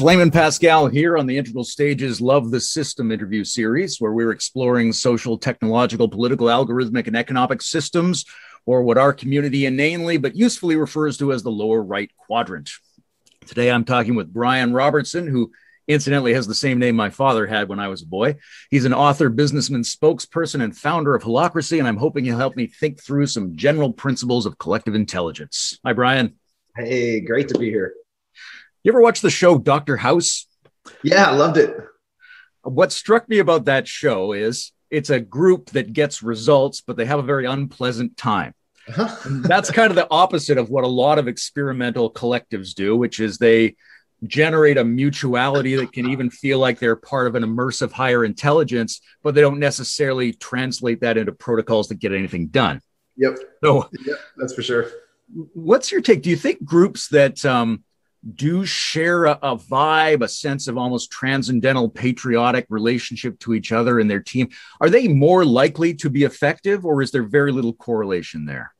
Layman Pascal here on the Integral Stages Love the System interview series, where we're exploring social, technological, political, algorithmic, and economic systems, or what our community inanely but usefully refers to as the lower right quadrant. Today I'm talking with Brian Robertson, who incidentally has the same name my father had when I was a boy. He's an author, businessman, spokesperson, and founder of Holacracy, and I'm hoping he'll help me think through some general principles of collective intelligence. Hi, Brian. Hey, great to be here. You ever watch the show Dr. House? Yeah, I loved it. What struck me about that show is it's a group that gets results, but they have a very unpleasant time. Uh-huh. that's kind of the opposite of what a lot of experimental collectives do, which is they generate a mutuality that can even feel like they're part of an immersive higher intelligence, but they don't necessarily translate that into protocols that get anything done. Yep. So, yep, that's for sure. What's your take? Do you think groups that um, do share a, a, vibe, a sense of almost transcendental patriotic relationship to each other and their team. Are they more likely to be effective, or is there very little correlation there?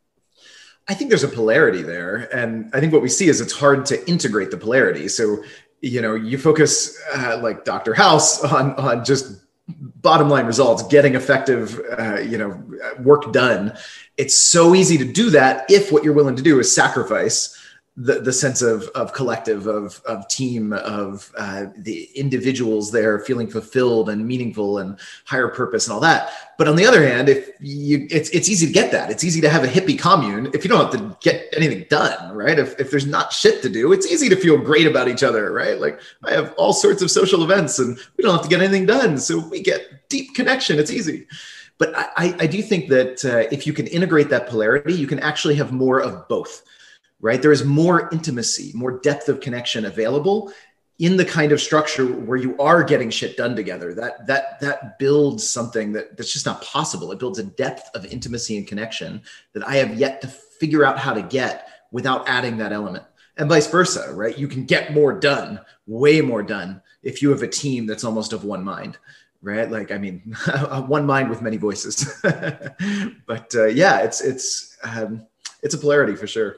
I think there's a polarity there. And I think what we see is it's hard to integrate the polarity. So, you know, you focus uh, like Dr. House on, on just bottom line results, getting effective, uh, you know, work done. It's so easy to do that if what you're willing to do is sacrifice the, the sense of, of collective, of, of team, of uh, the individuals there feeling fulfilled and meaningful and higher purpose and all that. But on the other hand, if you, it's, it's easy to get that. It's easy to have a hippie commune if you don't have to get anything done, right? If, if there's not shit to do, it's easy to feel great about each other, right? Like I have all sorts of social events and we don't have to get anything done. So we get deep connection. It's easy. But I, I do think that uh, if you can integrate that polarity, you can actually have more of both right? There is more intimacy, more depth of connection available in the kind of structure where you are getting shit done together. That that that builds something that that's just not possible. It builds a depth of intimacy and connection that I have yet to figure out how to get without adding that element. And vice versa, right? You can get more done, way more done if you have a team that's almost of one mind right like i mean one mind with many voices but uh, yeah it's it's um, it's a polarity for sure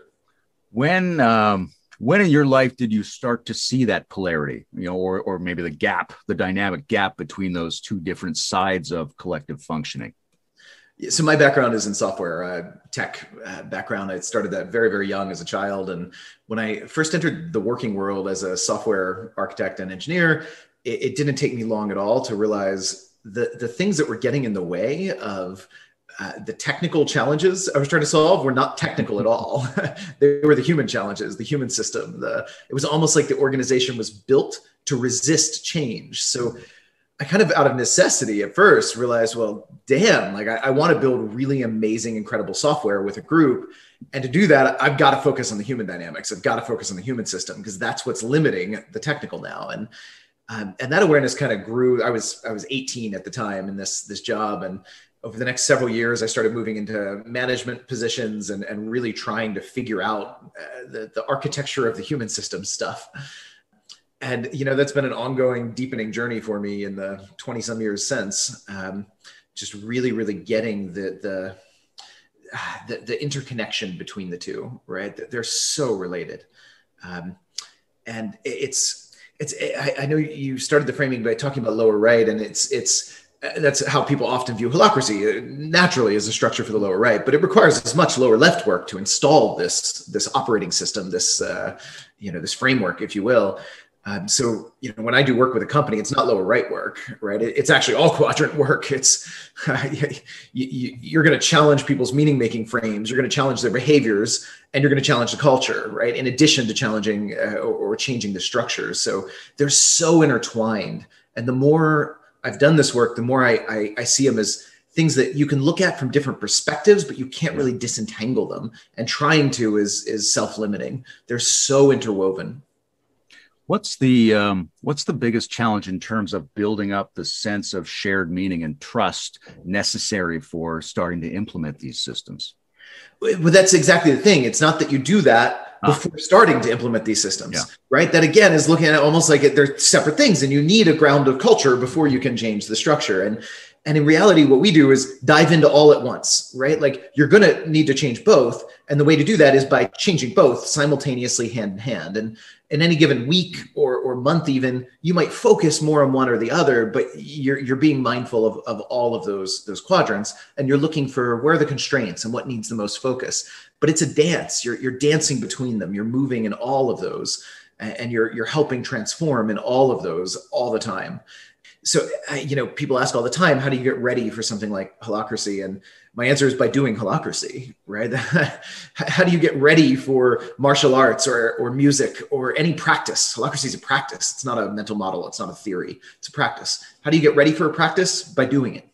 when um, when in your life did you start to see that polarity you know or or maybe the gap the dynamic gap between those two different sides of collective functioning? So my background is in software uh, tech uh, background. I started that very very young as a child and when i first entered the working world as a software architect and engineer it, it didn't take me long at all to realize the the things that were getting in the way of uh, the technical challenges I was trying to solve were not technical at all. they were the human challenges, the human system. The, it was almost like the organization was built to resist change. So I kind of out of necessity at first realized, well, damn, like I, I want to build really amazing, incredible software with a group. And to do that, I've got to focus on the human dynamics. I've got to focus on the human system because that's what's limiting the technical now. And um, and that awareness kind of grew. I was I was 18 at the time in this this job, and over the next several years, I started moving into management positions and, and really trying to figure out uh, the, the architecture of the human system stuff. And, you know, that's been an ongoing deepening journey for me in the 20 some years since. Um, just really, really getting the, the, the, the, interconnection between the two, right? They're so related. Um, and it's, it's, I, I know you started the framing by talking about lower right and it's, it's, that's how people often view holacracy uh, naturally as a structure for the lower right but it requires as much lower left work to install this this operating system this uh, you know this framework if you will. Um, so you know when i do work with a company it's not lower right work right? It, it's actually all quadrant work. It's uh, you, are going to challenge people's meaning making frames you're going to challenge their behaviors and you're going to challenge the culture right? In addition to challenging uh, or, or changing the structures so they're so intertwined. And the more I've done this work, the more I, I, I see them as things that you can look at from different perspectives, but you can't really disentangle them. And trying to is is self limiting. They're so interwoven. What's the um, what's the biggest challenge in terms of building up the sense of shared meaning and trust necessary for starting to implement these systems? Well, that's exactly the thing. It's not that you do that Ah. before starting to implement these systems, yeah. right? That again is looking at it almost like they're separate things, and you need a ground of culture before you can change the structure. And And in reality, what we do is dive into all at once, right? Like you're going to need to change both. And the way to do that is by changing both simultaneously hand in hand. And in any given week or, or month, even, you might focus more on one or the other, but you're, you're being mindful of, of all of those, those quadrants. And you're looking for where are the constraints and what needs the most focus. But it's a dance. You're, you're dancing between them. You're moving in all of those and you're, you're helping transform in all of those all the time. So uh, you know people ask all the time how do you get ready for something like holacracy? And my answer is by doing holacracy right? How do you get ready for martial arts or, or music or any practice? Holacracy is a practice. It's not a mental model. It's not a theory. It's a practice. How do you get ready for a practice? By doing it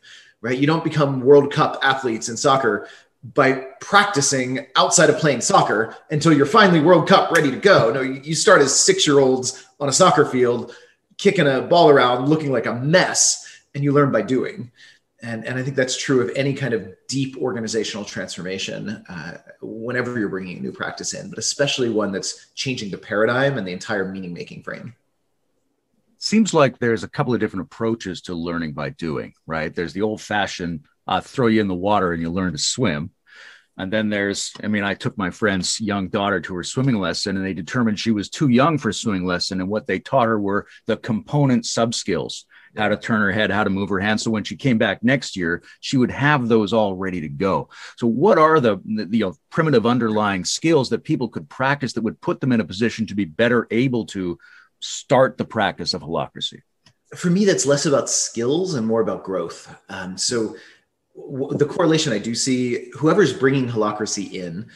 right? You don't become world cup athletes in soccer by practicing outside of playing soccer until you're finally world cup ready to go. No you start as six year olds on a soccer field kicking a ball around looking like a mess and you learn by doing. And, and i think that's true of any kind of deep organizational transformation uh, whenever you're bringing a new practice in but especially one that's changing the paradigm and the entire meaning making frame. Seems like there's a couple of different approaches to learning by doing right? There's the old fashioned uh, throw you in the water and you learn to swim and then there's, I mean, I took my friend's young daughter to her swimming lesson and they determined she was too young for swimming lesson. And what they taught her were the component sub skills, how to turn her head, how to move her hands. So when she came back next year, she would have those all ready to go. So what are the, the you know, primitive underlying skills that people could practice that would put them in a position to be better able to start the practice of holacracy? For me, that's less about skills and more about growth. Um, so the correlation I do see, whoever's bringing holacracy in,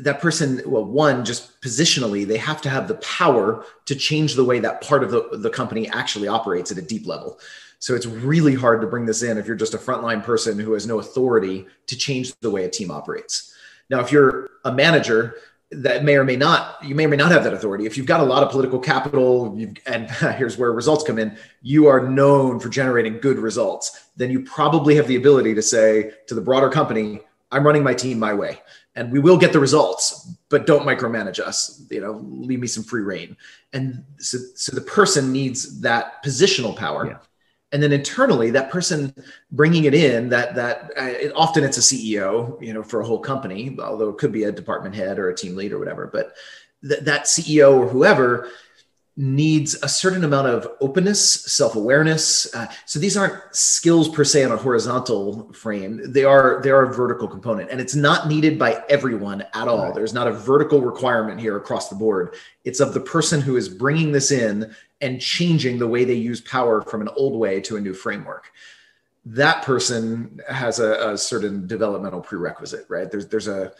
that person, well, one, just positionally, they have to have the power to change the way that part of the, the company actually operates at a deep level. So it's really hard to bring this in if you're just a frontline person who has no authority to change the way a team operates. Now, if you're a manager that may or may not you may or may not have that authority. If you've got a lot of political capital and here's where results come in you are known for generating good results then you probably have the ability to say to the broader company i'm running my team my way and we will get the results but don't micromanage us you know leave me some free reign. And so, so the person needs that positional power. Yeah and then internally that person bringing it in that that uh, it, often it's a ceo you know for a whole company although it could be a department head or a team lead or whatever but th- that ceo or whoever needs a certain amount of openness self-awareness uh, so these aren't skills per se on a horizontal frame. They are they are a vertical component and it's not needed by everyone at all. Right. there's not a vertical requirement here across the board. It's of the person who is bringing this in and changing the way they use power from an old way to a new framework. That person has a, a certain developmental prerequisite right? There's there's a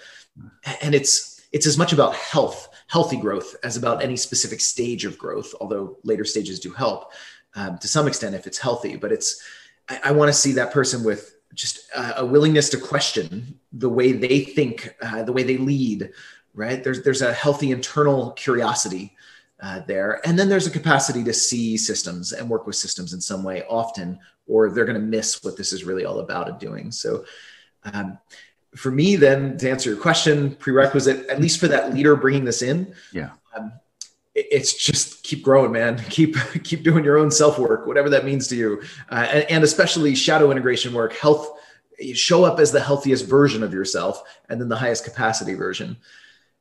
and it's it's as much about health healthy growth as about any specific stage of growth although later stages do help um, to some extent if it's healthy. But it's i, I want to see that person with just a willingness to question the way they think uh, the way they lead right? There's there's a healthy internal curiosity uh, there. And then there's a capacity to see systems and work with systems in some way often, or they're going to miss what this is really all about and doing. So, um, for me, then to answer your question, prerequisite, at least for that leader bringing this in, yeah, um, it, it's just keep growing, man. Keep keep doing your own self work, whatever that means to you, uh, and, and especially shadow integration work. Health, show up as the healthiest version of yourself, and then the highest capacity version.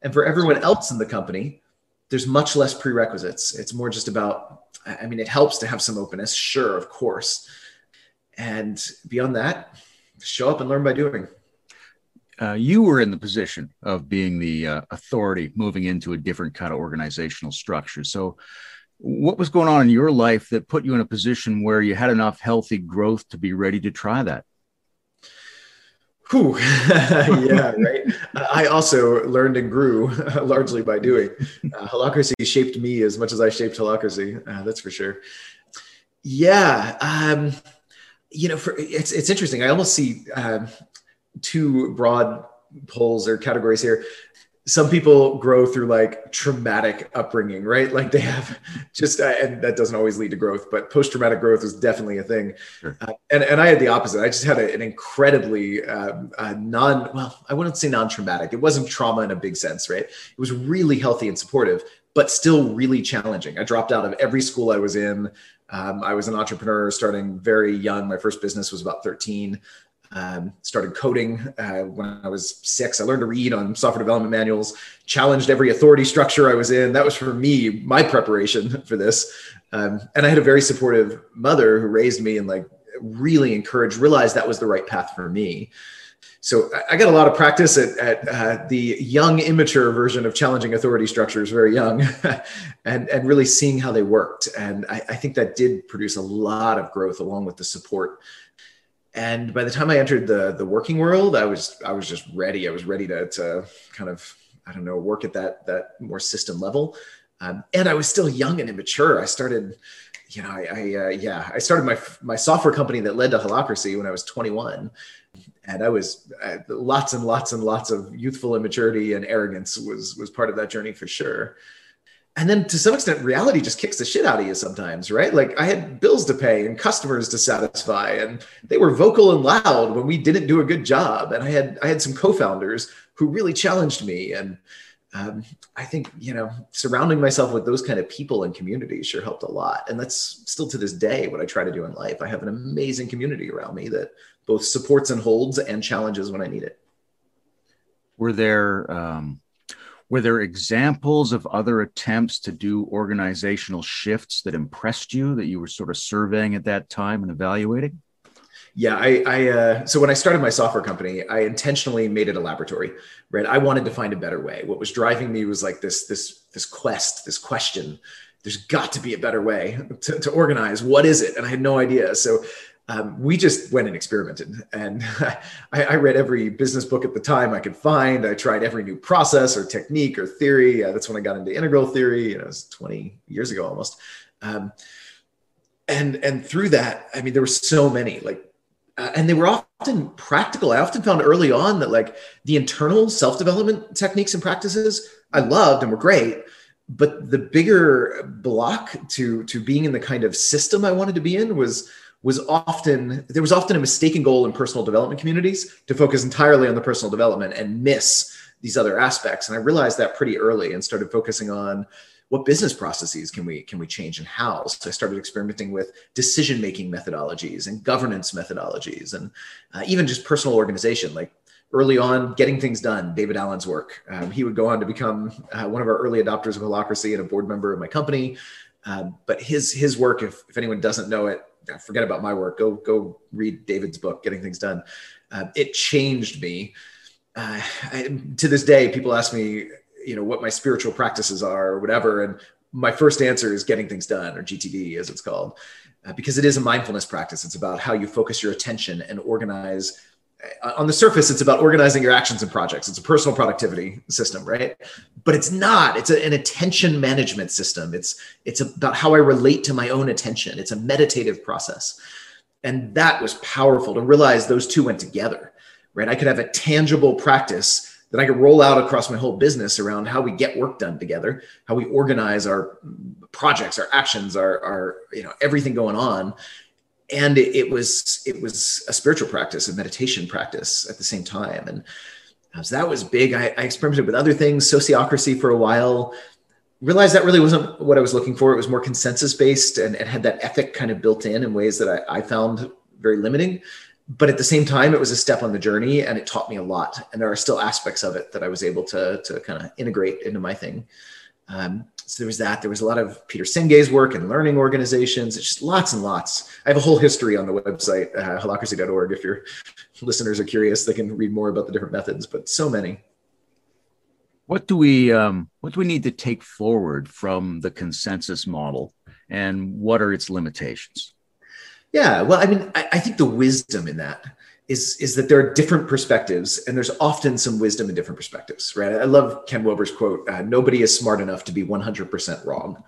And for everyone else in the company, there's much less prerequisites. It's more just about, I mean, it helps to have some openness, sure, of course. And beyond that, show up and learn by doing. Uh, you were in the position of being the uh, authority moving into a different kind of organizational structure. So, what was going on in your life that put you in a position where you had enough healthy growth to be ready to try that? Whew. yeah, right. I also learned and grew largely by doing. Uh, holacracy shaped me as much as I shaped holacracy. Uh, that's for sure. Yeah, um, you know, for, it's it's interesting. I almost see um, two broad poles or categories here some people grow through like traumatic upbringing, right? Like they have just, uh, and that doesn't always lead to growth, but post traumatic growth is definitely a thing. Sure. Uh, and, and I had the opposite. I just had a, an incredibly um, uh, non, well, I wouldn't say non traumatic. It wasn't trauma in a big sense, right? It was really healthy and supportive, but still really challenging. I dropped out of every school I was in. Um, I was an entrepreneur starting very young. My first business was about 13. Um, started coding uh, when I was six. I learned to read on software development manuals, challenged every authority structure I was in. That was for me, my preparation for this. Um, and I had a very supportive mother who raised me and like really encouraged, realized that was the right path for me. So I got a lot of practice at, at uh, the young, immature version of challenging authority structures, very young, and, and really seeing how they worked. And I, I think that did produce a lot of growth along with the support and by the time I entered the the working world, I was I was just ready. I was ready to to kind of I don't know work at that that more system level. Um, and I was still young and immature. I started, you know, I, I uh, yeah, I started my my software company that led to Holacracy when I was 21, and I was uh, lots and lots and lots of youthful immaturity and arrogance was was part of that journey for sure and then to some extent reality just kicks the shit out of you sometimes right? Like i had bills to pay and customers to satisfy and they were vocal and loud when we didn't do a good job. And i had i had some co-founders who really challenged me. And um, i think you know surrounding myself with those kind of people and communities sure helped a lot. And that's still to this day what i try to do in life. I have an amazing community around me that both supports and holds and challenges when i need it. Were there um were there examples of other attempts to do organizational shifts that impressed you that you were sort of surveying at that time and evaluating? Yeah, I, I uh, so when I started my software company, I intentionally made it a laboratory, right? I wanted to find a better way. What was driving me was like this, this, this quest, this question. There's got to be a better way to, to organize. What is it? And I had no idea. So um, we just went and experimented. And I, I, read every business book at the time I could find. I tried every new process or technique or theory. Uh, that's when I got into integral theory. You know, it was 20 years ago almost. Um, and and through that, I mean, there were so many like, uh, and they were often practical. I often found early on that like the internal self development techniques and practices I loved and were great. But the bigger block to to being in the kind of system I wanted to be in was was often there was often a mistaken goal in personal development communities to focus entirely on the personal development and miss these other aspects. And i realized that pretty early and started focusing on what business processes can we can we change and how. So i started experimenting with decision making methodologies and governance methodologies and uh, even just personal organization. Like early on getting things done david allen's work. Um, he would go on to become uh, one of our early adopters of holacracy and a board member of my company. Um, but his his work if, if anyone doesn't know it forget about my work. Go go read David's book, Getting Things Done. Uh, it changed me. Uh, I, to this day, people ask me, you know, what my spiritual practices are or whatever, and my first answer is Getting Things Done or GTD, as it's called, uh, because it is a mindfulness practice. It's about how you focus your attention and organize Uh, on the surface, it's about organizing your actions and projects. It's a personal productivity system, right? But it's not. It's a, an attention management system. It's it's about how I relate to my own attention. It's a meditative process, and that was powerful to realize those two went together, right? I could have a tangible practice that I could roll out across my whole business around how we get work done together, how we organize our projects, our actions, our, our you know everything going on, and it, it, was it was a spiritual practice, a meditation practice at the same time, and so that was big. I, I experimented with other things, sociocracy for a while. Realized that really wasn't what I was looking for. It was more consensus based and it had that ethic kind of built in in ways that I, I found very limiting. But at the same time, it was a step on the journey and it taught me a lot. And there are still aspects of it that I was able to, to kind of integrate into my thing. Um, so there was that. There was a lot of Peter Senge's work and learning organizations. It's just lots and lots. I have a whole history on the website, uh, holacracy.org. If your listeners are curious, they can read more about the different methods, but so many. What do we um, what do we need to take forward from the consensus model, and what are its limitations? Yeah, well, I mean, I, I think the wisdom in that is is that there are different perspectives and there's often some wisdom in different perspectives right? I love ken wilber's quote uh, nobody is smart enough to be 100% wrong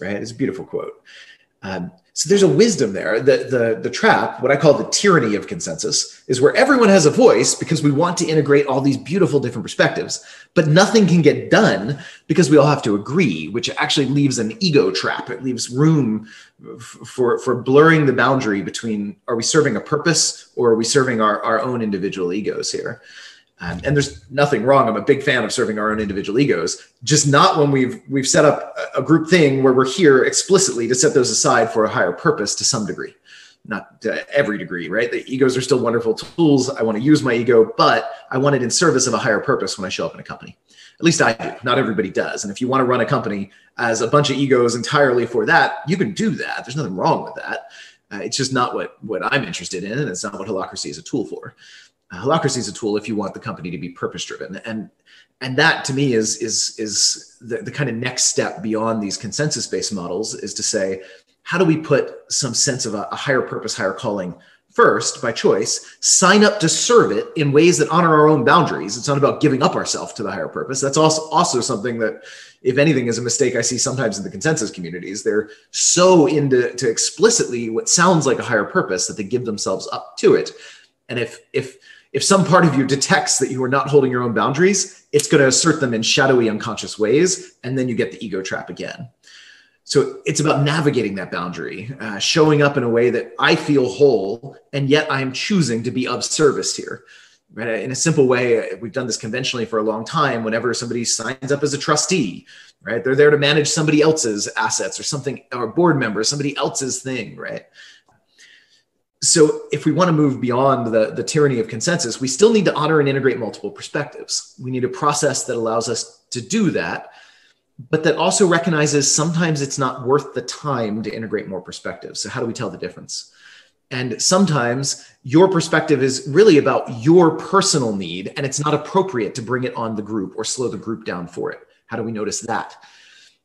right? It's a beautiful quote. Um, so there's a wisdom there. The, the, the trap, what I call the tyranny of consensus, is where everyone has a voice because we want to integrate all these beautiful different perspectives, but nothing can get done because we all have to agree, which actually leaves an ego trap. It leaves room for, for blurring the boundary between are we serving a purpose or are we serving our, our own individual egos here? Um, and there's nothing wrong. I'm a big fan of serving our own individual egos, just not when we've we've set up a group thing where we're here explicitly to set those aside for a higher purpose to some degree, not to every degree, right? The egos are still wonderful tools. I want to use my ego, but I want it in service of a higher purpose when I show up in a company. At least I do. Not everybody does. And if you want to run a company as a bunch of egos entirely for that, you can do that. There's nothing wrong with that. Uh, it's just not what what I'm interested in, and it's not what Holacracy is a tool for. Holacracy is a tool if you want the company to be purpose driven, and and that to me is is is the, the kind of next step beyond these consensus based models is to say how do we put some sense of a, a higher purpose, higher calling first by choice, sign up to serve it in ways that honor our own boundaries. It's not about giving up ourselves to the higher purpose. That's also also something that, if anything, is a mistake I see sometimes in the consensus communities. They're so into to explicitly what sounds like a higher purpose that they give themselves up to it. And if if if some part of you detects that you are not holding your own boundaries, it's going to assert them in shadowy, unconscious ways. And then you get the ego trap again. So it's about navigating that boundary, uh, showing up in a way that I feel whole, and yet I'm choosing to be of service here. Right? In a simple way, we've done this conventionally for a long time. Whenever somebody signs up as a trustee, right, they're there to manage somebody else's assets or something, or board member, somebody else's thing, right? So if we want to move beyond the, the tyranny of consensus we still need to honor and integrate multiple perspectives. We need a process that allows us to do that but that also recognizes sometimes it's not worth the time to integrate more perspectives. So how do we tell the difference? And sometimes your perspective is really about your personal need and it's not appropriate to bring it on the group or slow the group down for it. How do we notice that?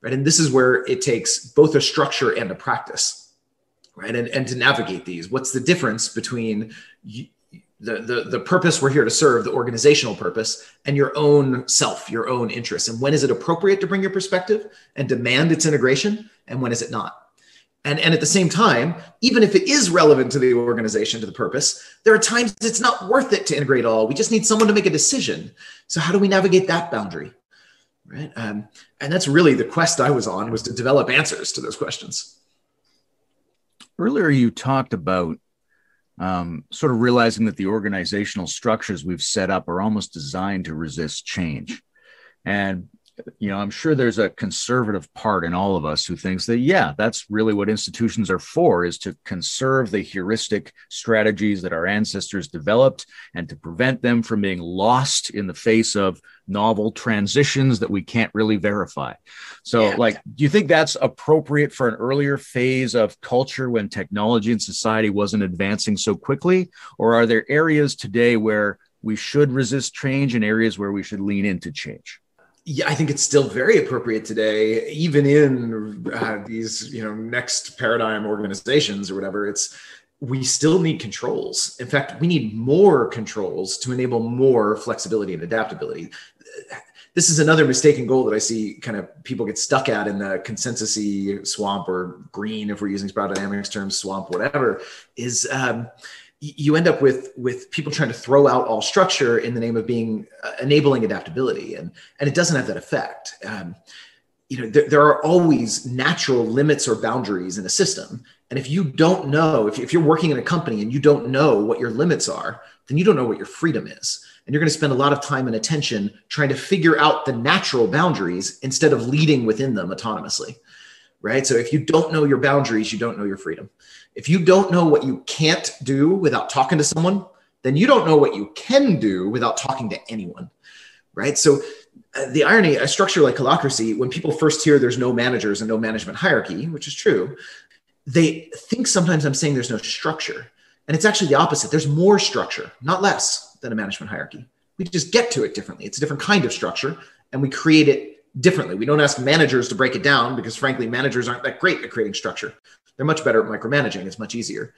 Right and this is where it takes both a structure and a practice right? And, and to navigate these, what's the difference between the, the, the purpose we're here to serve, the organizational purpose, and your own self, your own interests? And when is it appropriate to bring your perspective and demand its integration? And when is it not? And, and at the same time, even if it is relevant to the organization, to the purpose, there are times it's not worth it to integrate all. We just need someone to make a decision. So how do we navigate that boundary? Right. Um, and that's really the quest I was on was to develop answers to those questions. Earlier, you talked about um, sort of realizing that the organizational structures we've set up are almost designed to resist change. And you know, I'm sure there's a conservative part in all of us who thinks that, yeah, that's really what institutions are for, is to conserve the heuristic strategies that our ancestors developed and to prevent them from being lost in the face of novel transitions that we can't really verify. So, yeah. like, do you think that's appropriate for an earlier phase of culture when technology and society wasn't advancing so quickly? Or are there areas today where we should resist change and areas where we should lean into change? yeah, I think it's still very appropriate today, even in uh, these you know next paradigm organizations or whatever. It's we still need controls. In fact, we need more controls to enable more flexibility and adaptability. This is another mistaken goal that I see kind of people get stuck at in the consensusy swamp or green, if we're using Spiral Dynamics terms, swamp, whatever, is um, you end up with with people trying to throw out all structure in the name of being uh, enabling adaptability and and it doesn't have that effect um, you know there, there, are always natural limits or boundaries in a system and if you don't know if, if you're working in a company and you don't know what your limits are then you don't know what your freedom is and you're going to spend a lot of time and attention trying to figure out the natural boundaries instead of leading within them autonomously right so if you don't know your boundaries you don't know your freedom if you don't know what you can't do without talking to someone, then you don't know what you can do without talking to anyone. Right. So uh, the irony, a structure like holacracy, when people first hear there's no managers and no management hierarchy, which is true, they think sometimes I'm saying there's no structure. And it's actually the opposite. There's more structure, not less than a management hierarchy. We just get to it differently. It's a different kind of structure and we create it differently. We don't ask managers to break it down because, frankly, managers aren't that great at creating structure. They're much better at micromanaging. It's much easier.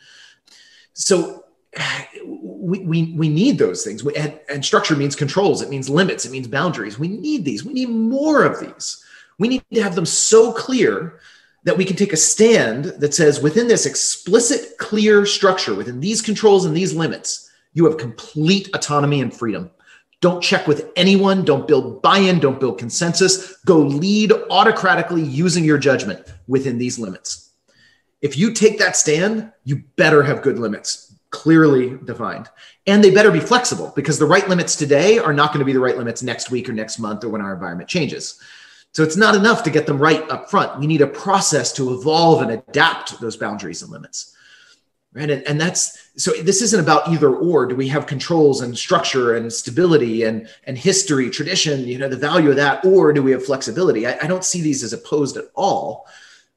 So we, we, we need those things. We, and, and structure means controls. It means limits. It means boundaries. We need these. We need more of these. We need to have them so clear that we can take a stand that says within this explicit, clear structure, within these controls and these limits, you have complete autonomy and freedom. Don't check with anyone. Don't build buy in. Don't build consensus. Go lead autocratically using your judgment within these limits if you take that stand, you better have good limits, clearly defined. And they better be flexible because the right limits today are not going to be the right limits next week or next month or when our environment changes. So it's not enough to get them right up front. We need a process to evolve and adapt those boundaries and limits. Right. And, and that's so this isn't about either or. Do we have controls and structure and stability and, and history, tradition, you know, the value of that, or do we have flexibility? I, I don't see these as opposed at all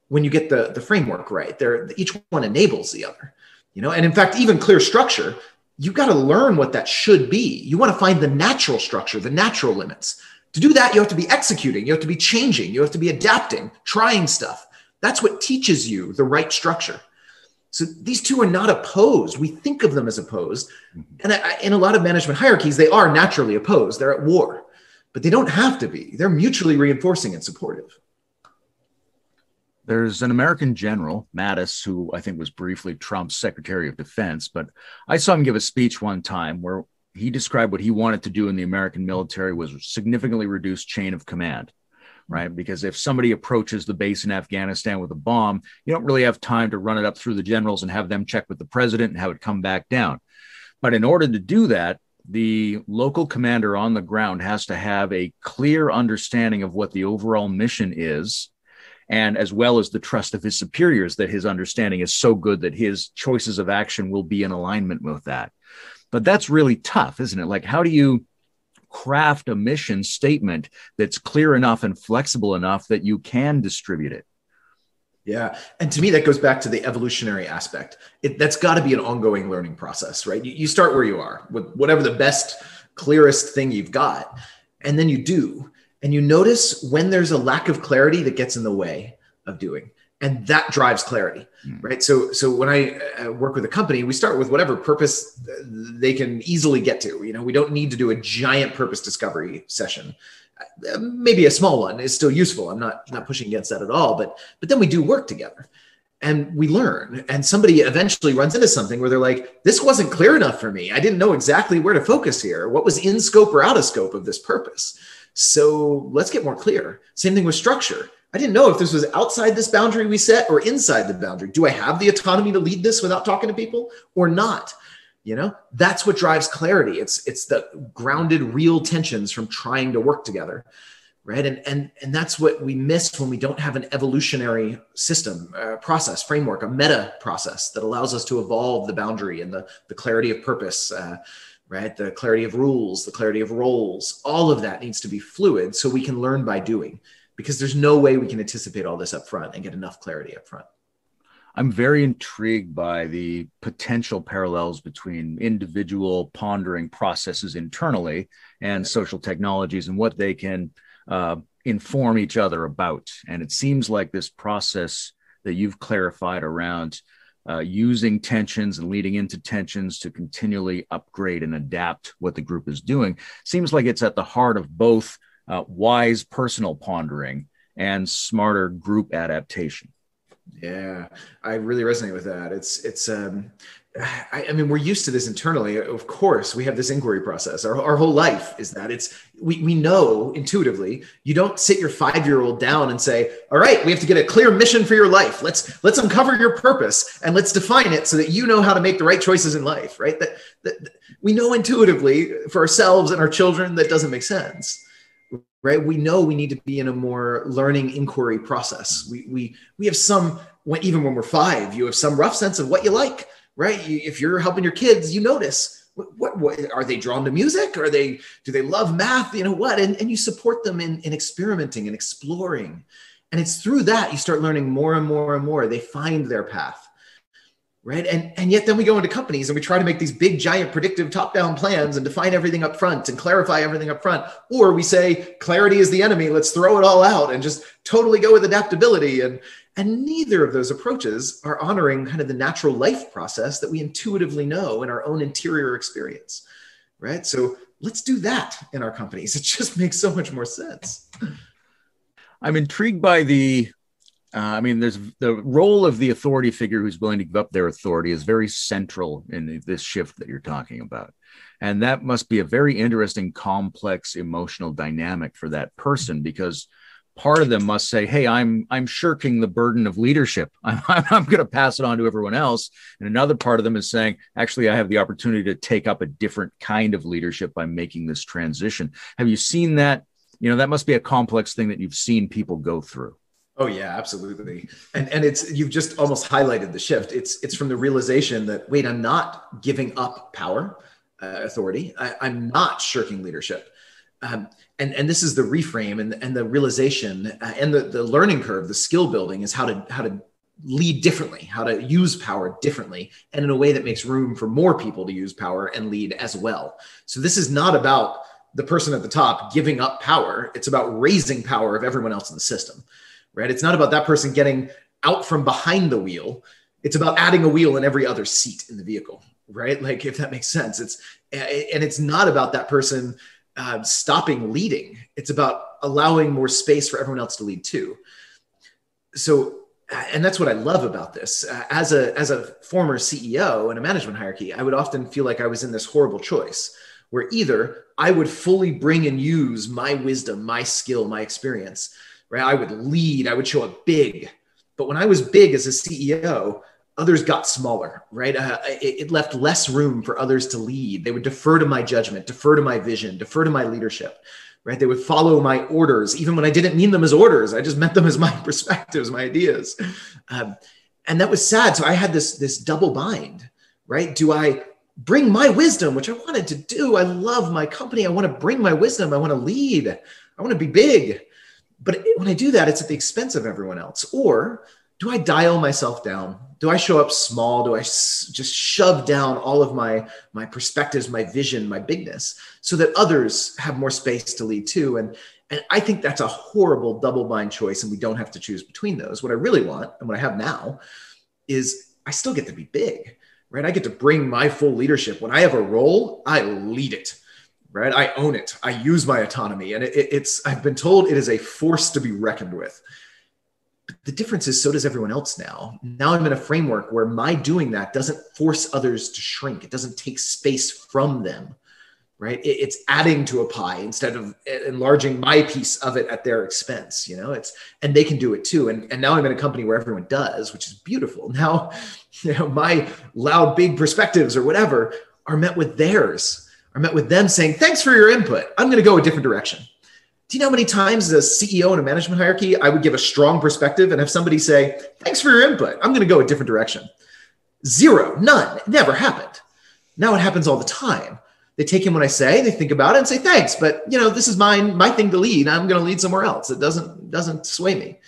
when you get the, the framework right. There, each one enables the other you know and in fact even clear structure you've got to learn what that should be you want to find the natural structure the natural limits to do that you have to be executing you have to be changing you have to be adapting trying stuff. That's what teaches you the right structure. So these two are not opposed. We think of them as opposed. Mm-hmm. and I, in a lot of management hierarchies they are naturally opposed. They're at war. But they don't have to be. They're mutually reinforcing and supportive. There's an American general, Mattis, who I think was briefly Trump's Secretary of Defense, but I saw him give a speech one time where he described what he wanted to do in the American military was significantly reduce chain of command, right? Mm-hmm. Because if somebody approaches the base in Afghanistan with a bomb, you don't really have time to run it up through the generals and have them check with the president and have it come back down. But in order to do that, the local commander on the ground has to have a clear understanding of what the overall mission is and as well as the trust of his superiors that his understanding is so good that his choices of action will be in alignment with that. But that's really tough, isn't it? Like, how do you craft a mission statement that's clear enough and flexible enough that you can distribute it? Yeah. And to me, that goes back to the evolutionary aspect. It, that's got to be an ongoing learning process, right? You, you start where you are with whatever the best, clearest thing you've got, and then you do and you notice when there's a lack of clarity that gets in the way of doing and that drives clarity mm. right? So so when i uh, work with a company we start with whatever purpose they can easily get to you know? We don't need to do a giant purpose discovery session. Uh, maybe a small one is still useful. I'm not not pushing against that at all but but then we do work together and we learn. And somebody eventually runs into something where they're like this wasn't clear enough for me. I didn't know exactly where to focus here. What was in scope or out of scope of this purpose? So let's get more clear. Same thing with structure. I didn't know if this was outside this boundary we set or inside the boundary. Do I have the autonomy to lead this without talking to people or not? You know, that's what drives clarity. It's it's the grounded real tensions from trying to work together. Right. And and and that's what we miss when we don't have an evolutionary system, uh, process, framework, a meta process that allows us to evolve the boundary and the, the clarity of purpose. Uh, right? The clarity of rules, the clarity of roles, all of that needs to be fluid so we can learn by doing because there's no way we can anticipate all this up front and get enough clarity up front. I'm very intrigued by the potential parallels between individual pondering processes internally and social technologies and what they can uh, inform each other about. And it seems like this process that you've clarified around uh, using tensions and leading into tensions to continually upgrade and adapt what the group is doing seems like it's at the heart of both uh, wise personal pondering and smarter group adaptation. Yeah, I really resonate with that. It's it's um, I, I, mean, we're used to this internally. Of course, we have this inquiry process. Our, our whole life is that it's we, we know intuitively. You don't sit your five year old down and say, "All right, we have to get a clear mission for your life. Let's let's uncover your purpose and let's define it so that you know how to make the right choices in life." Right? That, that we know intuitively for ourselves and our children that doesn't make sense. Right? We know we need to be in a more learning inquiry process. We we we have some when even when we're five, you have some rough sense of what you like right? You, if you're helping your kids, you notice what, what, what, are they drawn to music? Are they do they love math? You know what? And, and you support them in, in experimenting and exploring. And it's through that you start learning more and more and more. They find their path. Right. And, and yet then we go into companies and we try to make these big, giant predictive top-down plans and define everything up front and clarify everything up front. Or we say clarity is the enemy. Let's throw it all out and just totally go with adaptability. And, and neither of those approaches are honoring kind of the natural life process that we intuitively know in our own interior experience, right? So let's do that in our companies. It just makes so much more sense. I'm intrigued by the uh, I mean, there's the role of the authority figure who's willing to give up their authority is very central in this shift that you're talking about. And that must be a very interesting, complex emotional dynamic for that person because part of them must say, "Hey, I'm I'm shirking the burden of leadership. I'm I'm, going to pass it on to everyone else." And another part of them is saying, "Actually, I have the opportunity to take up a different kind of leadership by making this transition." Have you seen that? You know, that must be a complex thing that you've seen people go through. Oh yeah, absolutely. And and it's you've just almost highlighted the shift. It's it's from the realization that wait, I'm not giving up power, uh, authority. I, I'm not shirking leadership. Um, and and this is the reframe and and the realization uh, and the the learning curve, the skill building is how to how to lead differently, how to use power differently, and in a way that makes room for more people to use power and lead as well. So this is not about the person at the top giving up power. It's about raising power of everyone else in the system, right? It's not about that person getting out from behind the wheel. It's about adding a wheel in every other seat in the vehicle, right? Like if that makes sense. It's and it's not about that person uh, stopping leading. It's about allowing more space for everyone else to lead too. So, and that's what I love about this. Uh, as a as a former CEO in a management hierarchy, I would often feel like I was in this horrible choice where either I would fully bring and use my wisdom, my skill, my experience, right? I would lead, I would show up big. But when I was big as a CEO, others got smaller, right? Uh, it, it, left less room for others to lead. They would defer to my judgment, defer to my vision, defer to my leadership, right? They would follow my orders, even when I didn't mean them as orders. I just meant them as my perspectives, my ideas. Um, and that was sad. So I had this, this double bind, right? Do I bring my wisdom, which I wanted to do? I love my company. I want to bring my wisdom. I want to lead. I want to be big. But when I do that, it's at the expense of everyone else. Or do I dial myself down? Do I show up small? Do I just shove down all of my my perspectives, my vision, my bigness, so that others have more space to lead too? And and I think that's a horrible double bind choice, and we don't have to choose between those. What I really want, and what I have now, is I still get to be big, right? I get to bring my full leadership. When I have a role, I lead it right? I own it. I use my autonomy, and it, it's. I've been told it is a force to be reckoned with the difference is so does everyone else now. Now I'm in a framework where my doing that doesn't force others to shrink. It doesn't take space from them, right? It's adding to a pie instead of enlarging my piece of it at their expense. You know, it's and they can do it too. And and now I'm in a company where everyone does, which is beautiful. Now, you know, my loud big perspectives or whatever are met with theirs, are met with them saying, "Thanks for your input. I'm going to go a different direction." do you know how many times as a CEO in a management hierarchy, I would give a strong perspective and have somebody say, thanks for your input. I'm going to go a different direction. Zero, none, it never happened. Now it happens all the time. They take in what I say, they think about it and say, thanks, but you know, this is mine, my thing to lead. I'm going to lead somewhere else. It doesn't, doesn't sway me.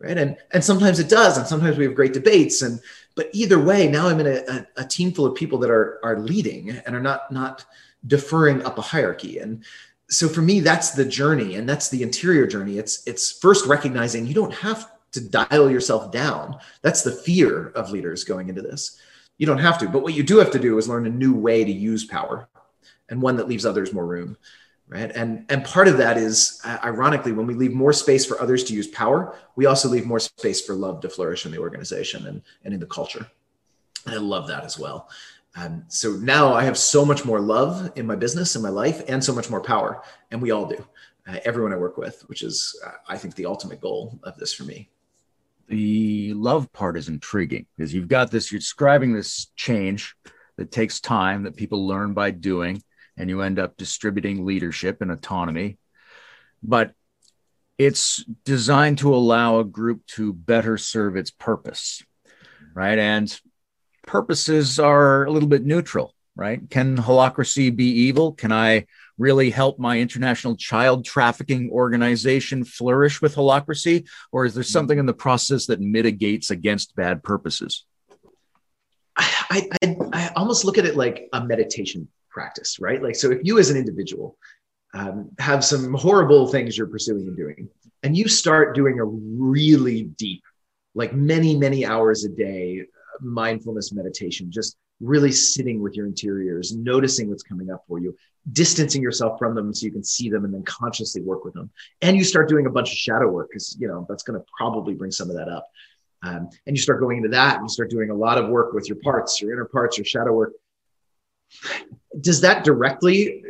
Right. And, and sometimes it does. And sometimes we have great debates. And, but either way, now I'm in a, a, a team full of people that are, are leading and are not, not deferring up a hierarchy. And so for me that's the journey and that's the interior journey. It's it's first recognizing you don't have to dial yourself down. That's the fear of leaders going into this. You don't have to but what you do have to do is learn a new way to use power and one that leaves others more room right? And and part of that is uh, ironically when we leave more space for others to use power we also leave more space for love to flourish in the organization and and in the culture. And i love that as well um, so now I have so much more love in my business and my life, and so much more power, and we all do. Uh, everyone I work with, which is, uh, I think, the ultimate goal of this for me. The love part is intriguing because you've got this. You're describing this change that takes time that people learn by doing, and you end up distributing leadership and autonomy. But it's designed to allow a group to better serve its purpose, right? And purposes are a little bit neutral, right? Can holacracy be evil? Can I really help my international child trafficking organization flourish with holacracy? Or is there something in the process that mitigates against bad purposes? I, I, I almost look at it like a meditation practice, right? Like, so if you as an individual um, have some horrible things you're pursuing and doing, and you start doing a really deep, like many, many hours a day mindfulness meditation, just really sitting with your interiors, noticing what's coming up for you, distancing yourself from them so you can see them and then consciously work with them. And you start doing a bunch of shadow work because, you know, that's going to probably bring some of that up. Um, and you start going into that and you start doing a lot of work with your parts, your inner parts, your shadow work. Does that directly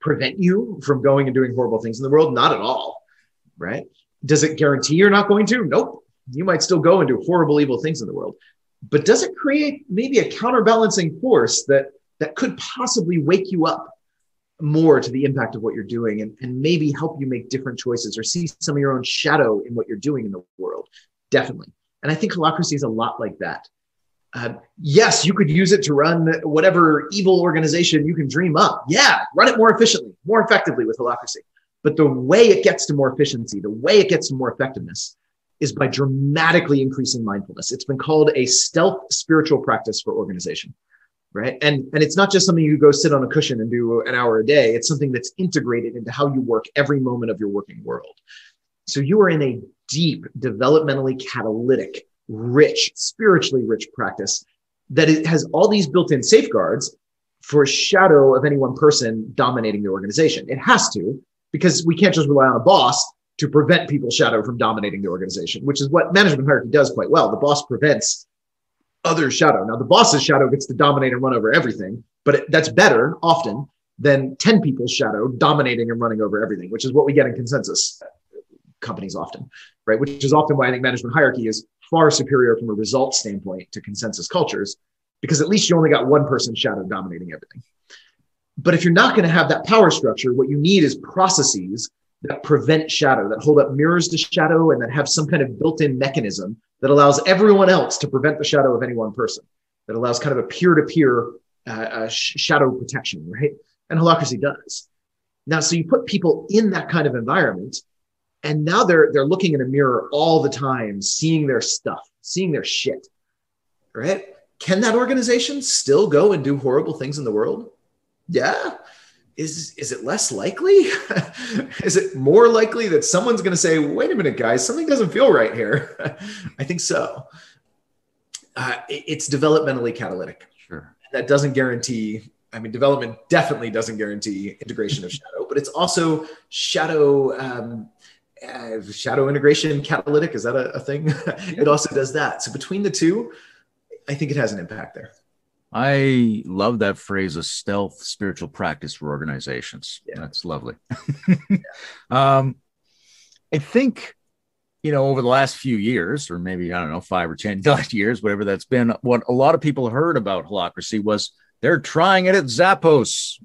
prevent you from going and doing horrible things in the world? Not at all. Right. Does it guarantee you're not going to? Nope. You might still go and do horrible, evil things in the world. But does it create maybe a counterbalancing force that that could possibly wake you up more to the impact of what you're doing and, and maybe help you make different choices or see some of your own shadow in what you're doing in the world? Definitely. And I think holacracy is a lot like that. Uh, yes, you could use it to run whatever evil organization you can dream up. Yeah, run it more efficiently, more effectively with holacracy. But the way it gets to more efficiency, the way it gets to more effectiveness is by dramatically increasing mindfulness. It's been called a stealth spiritual practice for organization, right? And, and it's not just something you go sit on a cushion and do an hour a day. It's something that's integrated into how you work every moment of your working world. So you are in a deep, developmentally catalytic rich, spiritually rich practice that it has all these built-in safeguards for a shadow of any one person dominating the organization. It has to, because we can't just rely on a boss to prevent people's shadow from dominating the organization, which is what management hierarchy does quite well. The boss prevents other shadow. Now, the boss's shadow gets to dominate and run over everything, but it, that's better often than 10 people's shadow dominating and running over everything, which is what we get in consensus companies often, right? Which is often why I think management hierarchy is far superior from a result standpoint to consensus cultures because at least you only got one person shadow dominating everything. But if you're not going to have that power structure, what you need is processes that prevent shadow, that hold up mirrors to shadow, and that have some kind of built in mechanism that allows everyone else to prevent the shadow of any one person, that allows kind of a peer to peer shadow protection, right? And holacracy does. Now, so you put people in that kind of environment, and now they're they're looking in a mirror all the time seeing their stuff seeing their shit right can that organization still go and do horrible things in the world yeah is is it less likely? Is it more likely that someone's going to say wait a minute guys something doesn't feel right here. I think so. Uh, it, it's developmentally catalytic. Sure. That doesn't guarantee I mean, development definitely doesn't guarantee integration of shadow, but it's also shadow um, uh, shadow integration catalytic. Is that a, a thing? It also does that. So between the two i think it has an impact there i love that phrase a stealth spiritual practice for organizations yeah. that's lovely yeah. um, i think you know over the last few years or maybe i don't know five or ten years whatever that's been what a lot of people heard about holacracy was they're trying it at zappos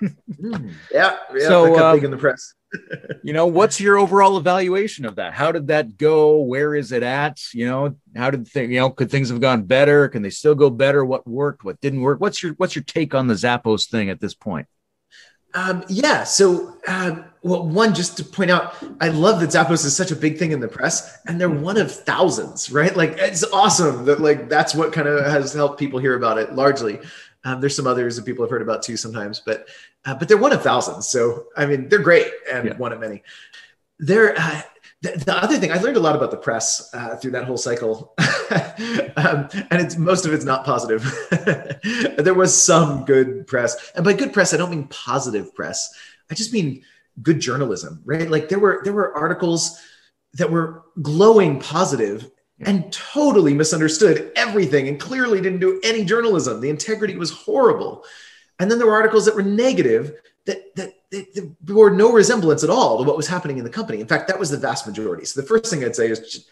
mm, yeah, yeah so uh, big in the press you know, what's your overall evaluation of that? How did that go? Where is it at? You know, how did things, you know, could things have gone better? Can they still go better? What worked? What didn't work? What's your what's your take on the Zappos thing at this point? Um, yeah. So, uh, well, one, just to point out, I love that Zappos is such a big thing in the press, and they're one of thousands, right? Like, it's awesome that like that's what kind of has helped people hear about it largely. Um, there's some others that people have heard about too sometimes, but uh, but they're one of thousands. So I mean, they're great and yeah. one of many. They're uh, the, the, other thing I learned a lot about the press uh, through that whole cycle, um, and it's most of it's not positive. there was some good press, and by good press, I don't mean positive press. I just mean good journalism, right? Like there were there were articles that were glowing positive and totally misunderstood everything and clearly didn't do any journalism. The integrity was horrible. And then there were articles that were negative that, that, bore no resemblance at all to what was happening in the company. In fact, that was the vast majority. So the first thing I'd say is just,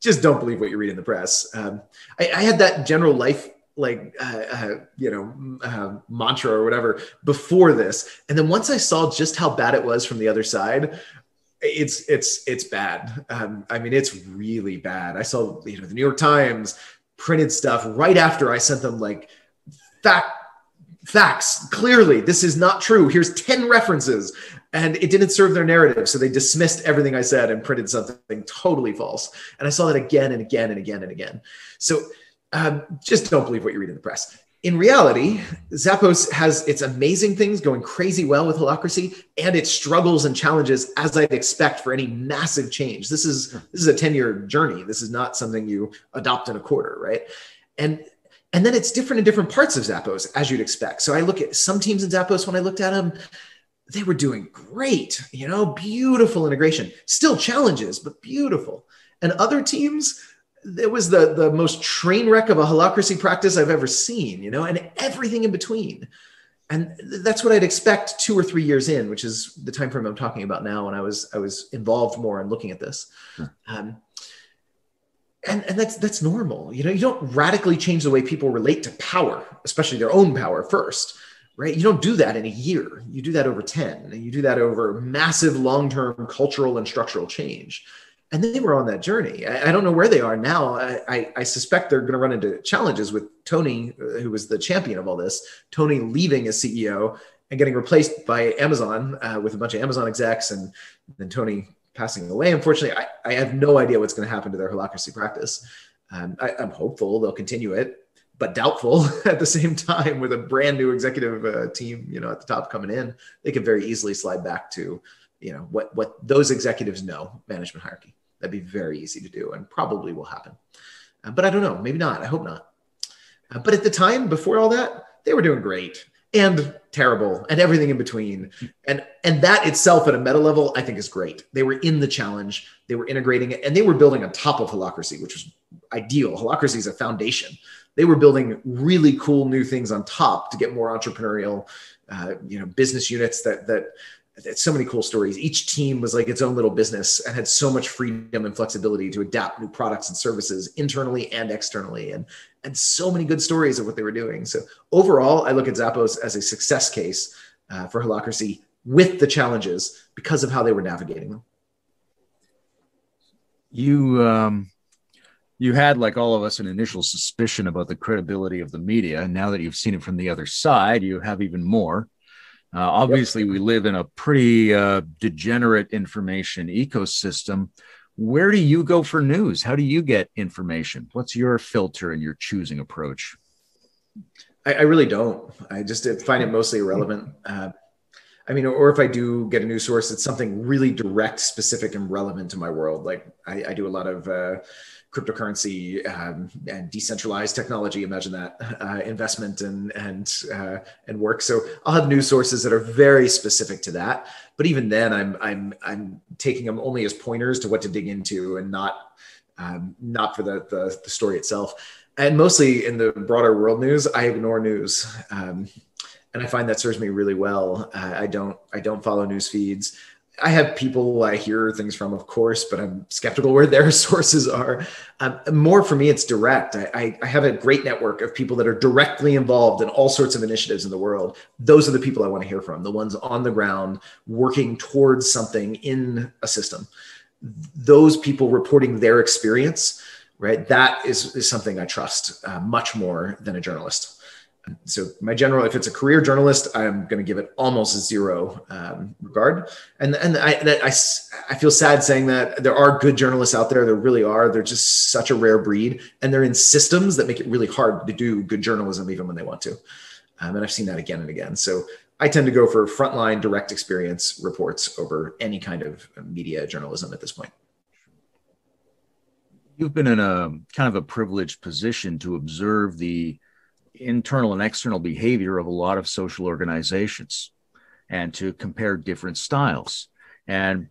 just don't believe what you read in the press. Um, I, I, had that general life like uh, uh, you know uh, mantra or whatever before this and then once i saw just how bad it was from the other side it's it's it's bad. Um, I mean, it's really bad. I saw you know the New York Times printed stuff right after I sent them like fact facts clearly this is not true here's 10 references and it didn't serve their narrative so they dismissed everything i said and printed something totally false and i saw that again and again and again and again so um, just don't believe what you read in the press in reality, Zappos has its amazing things going crazy well with holacracy and its struggles and challenges as I'd expect for any massive change. This is this is a 10-year journey. This is not something you adopt in a quarter, right? And and then it's different in different parts of Zappos, as you'd expect. So I look at some teams in Zappos when I looked at them, they were doing great, you know, beautiful integration, still challenges, but beautiful. And other teams, it was the the most train wreck of a holacracy practice I've ever seen, you know, and everything in between. and that's what I'd expect two or three years in, which is the time frame I'm talking about now. When I was I was involved more in looking at this, um, and and that's that's normal. You know, you don't radically change the way people relate to power, especially their own power first, right? You don't do that in a year. You do that over ten, and you do that over massive long term cultural and structural change and they were on that journey. I, I don't know where they are now. I, I, I suspect they're going to run into challenges with Tony, uh, who was the champion of all this. Tony leaving as CEO and getting replaced by Amazon uh, with a bunch of Amazon execs, and then Tony passing away. Unfortunately, I, I have no idea what's going to happen to their holacracy practice. Um, I, am hopeful they'll continue it, but doubtful at the same time with a brand new executive uh, team, you know, at the top coming in, they could very easily slide back to you know what what those executives know management hierarchy. That'd be very easy to do and probably will happen. Uh, but i don't know. Maybe not. I hope not. Uh, but at the time before all that they were doing great and terrible and everything in between. And and that itself at a meta level i think is great. They were in the challenge. They were integrating it and they were building on top of holacracy which was ideal. Holacracy is a foundation. They were building really cool new things on top to get more entrepreneurial uh, you know business units that that it's so many cool stories. Each team was like its own little business and had so much freedom and flexibility to adapt new products and services internally and externally, and and so many good stories of what they were doing. So overall, I look at Zappos as a success case uh, for Holacracy with the challenges because of how they were navigating them. You um, you had, like all of us, an initial suspicion about the credibility of the media. Now that you've seen it from the other side, you have even more. Uh, obviously, yep. we live in a pretty uh, degenerate information ecosystem. Where do you go for news? How do you get information? What's your filter and your choosing approach? I, I really don't. I just find it mostly irrelevant. Uh, I mean, or if I do get a news source, it's something really direct, specific, and relevant to my world. Like I, I do a lot of uh, cryptocurrency um, and decentralized technology. Imagine that uh, investment and and uh, and work. So I'll have news sources that are very specific to that. But even then, I'm I'm I'm taking them only as pointers to what to dig into, and not um, not for the, the, the story itself. And mostly in the broader world news, I ignore news. Um, and I find that serves me really well. Uh, I don't I don't follow news feeds. I have people I hear things from, of course, but I'm skeptical where their sources are. Um, more for me, it's direct. I, I, have a great network of people that are directly involved in all sorts of initiatives in the world. Those are the people I want to hear from, the ones on the ground working towards something in a system. Those people reporting their experience, right? That is, is something I trust uh, much more than a journalist so my general if it's a career journalist i'm going to give it almost zero um, regard. And and I, I i feel sad saying that there are good journalists out there there really are. They're just such a rare breed and they're in systems that make it really hard to do good journalism even when they want to. Um, and i've seen that again and again. So i tend to go for frontline direct experience reports over any kind of media journalism at this point. You've been in a kind of a privileged position to observe the internal and external behavior of a lot of social organizations and to compare different styles. And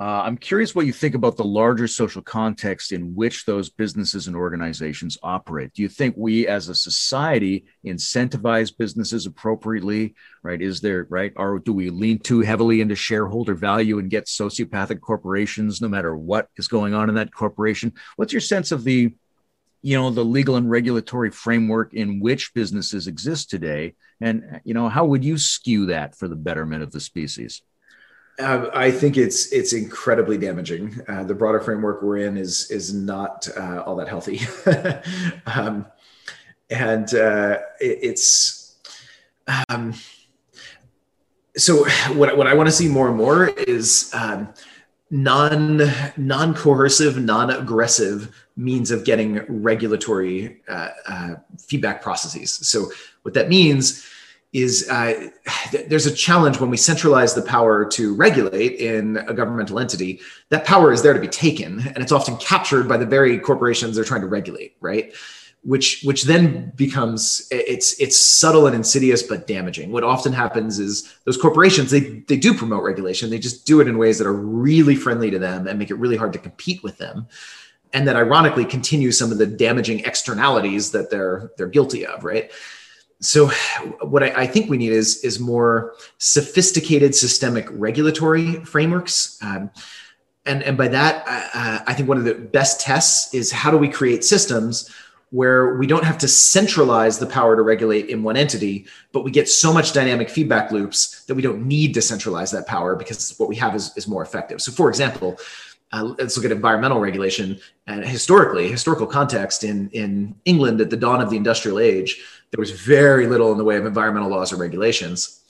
uh, I'm curious what you think about the larger social context in which those businesses and organizations operate. Do you think we as a society incentivize businesses appropriately? Right? Is there, right? Or do we lean too heavily into shareholder value and get sociopathic corporations no matter what is going on in that corporation? What's your sense of the you know the legal and regulatory framework in which businesses exist today and you know how would you skew that for the betterment of the species uh, I think it's it's incredibly damaging. Uh, the broader framework we're in is is not uh, all that healthy, um, and uh, it, it's um, so. What what I want to see more and more is um, non non coercive, non aggressive means of getting regulatory uh, uh, feedback processes. So what that means is uh, there's a challenge when we centralize the power to regulate in a governmental entity. That power is there to be taken, and it's often captured by the very corporations they're trying to regulate, right? Which which then becomes it's it's subtle and insidious but damaging. What often happens is those corporations they they do promote regulation. They just do it in ways that are really friendly to them and make it really hard to compete with them and that ironically continue some of the damaging externalities that they're they're guilty of right so what I, I, think we need is is more sophisticated systemic regulatory frameworks um, and and by that uh, i think one of the best tests is how do we create systems where we don't have to centralize the power to regulate in one entity but we get so much dynamic feedback loops that we don't need to centralize that power because what we have is, is more effective so for example uh, let's look at environmental regulation and historically historical context in in england at the dawn of the industrial age there was very little in the way of environmental laws or regulations.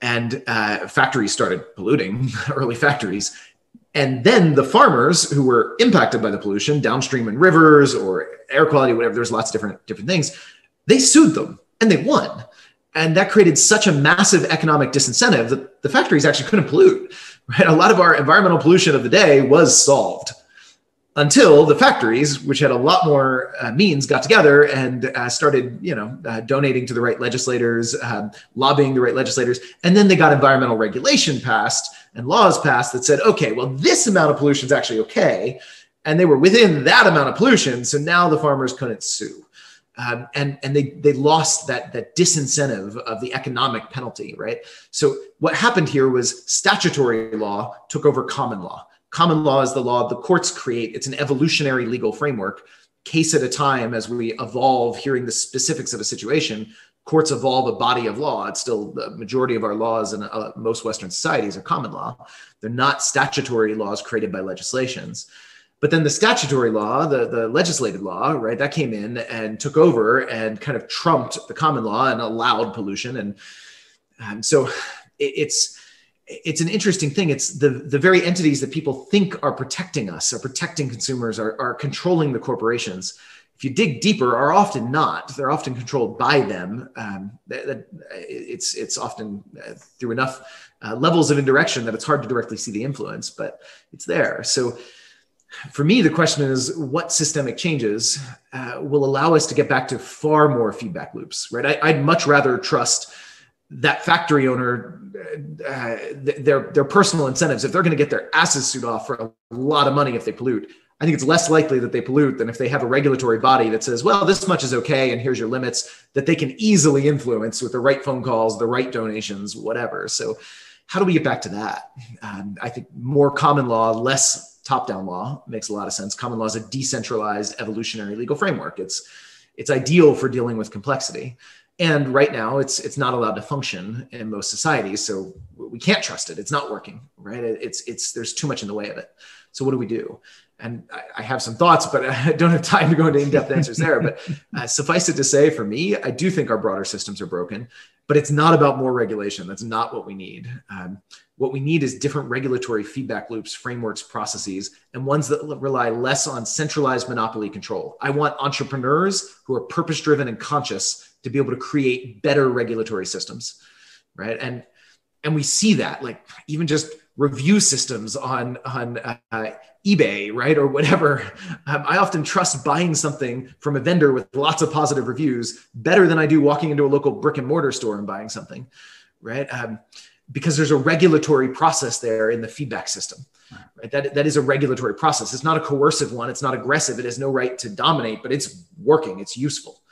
And uh, factories started polluting, early factories. And then the farmers who were impacted by the pollution downstream in rivers or air quality, whatever, there's lots of different, different things, they sued them and they won. And that created such a massive economic disincentive that the factories actually couldn't pollute. Right? A lot of our environmental pollution of the day was solved until the factories, which had a lot more uh, means, got together and uh, started, you know, uh, donating to the right legislators, um, lobbying the right legislators, and then they got environmental regulation passed and laws passed that said, okay, well, this amount of pollution is actually okay, and they were within that amount of pollution, so now the farmers couldn't sue. Um, and and they they lost that that disincentive of the economic penalty, right? So what happened here was statutory law took over common law common law is the law the courts create. It's an evolutionary legal framework, case at a time as we evolve hearing the specifics of a situation. Courts evolve a body of law. It's still the majority of our laws in uh, most Western societies are common law. They're not statutory laws created by legislations. But then the statutory law, the, the legislated law, right, that came in and took over and kind of trumped the common law and allowed pollution. And, and so it, it's, it's an interesting thing. It's the, the very entities that people think are protecting us, are protecting consumers, are, are controlling the corporations. If you dig deeper, are often not. They're often controlled by them. Um, it's it's often uh, through enough uh, levels of indirection that it's hard to directly see the influence, but it's there. So, for me, the question is, what systemic changes uh, will allow us to get back to far more feedback loops? Right? I, I'd much rather trust that factory owner uh, their their personal incentives if they're going to get their asses sued off for a lot of money if they pollute i think it's less likely that they pollute than if they have a regulatory body that says well this much is okay and here's your limits that they can easily influence with the right phone calls the right donations whatever. So how do we get back to that? Um, i think more common law less top down law makes a lot of sense. Common law is a decentralized evolutionary legal framework. It's it's ideal for dealing with complexity. And right now it's it's not allowed to function in most societies so we can't trust it. It's not working right? It's it's there's too much in the way of it. So what do we do and i, have some thoughts but i don't have time to go into in-depth answers there. But uh, suffice it to say for me i do think our broader systems are broken but it's not about more regulation. That's not what we need. Um, what we need is different regulatory feedback loops frameworks processes and ones that rely less on centralized monopoly control. I want entrepreneurs who are purpose driven and conscious to be able to create better regulatory systems right? And and we see that like even just review systems on on uh, ebay right? Or whatever. Um, i often trust buying something from a vendor with lots of positive reviews better than i do walking into a local brick and mortar store and buying something right? Um, because there's a regulatory process there in the feedback system right? That, that is a regulatory process. It's not a coercive one. It's not aggressive. It has no right to dominate but it's working. It's useful.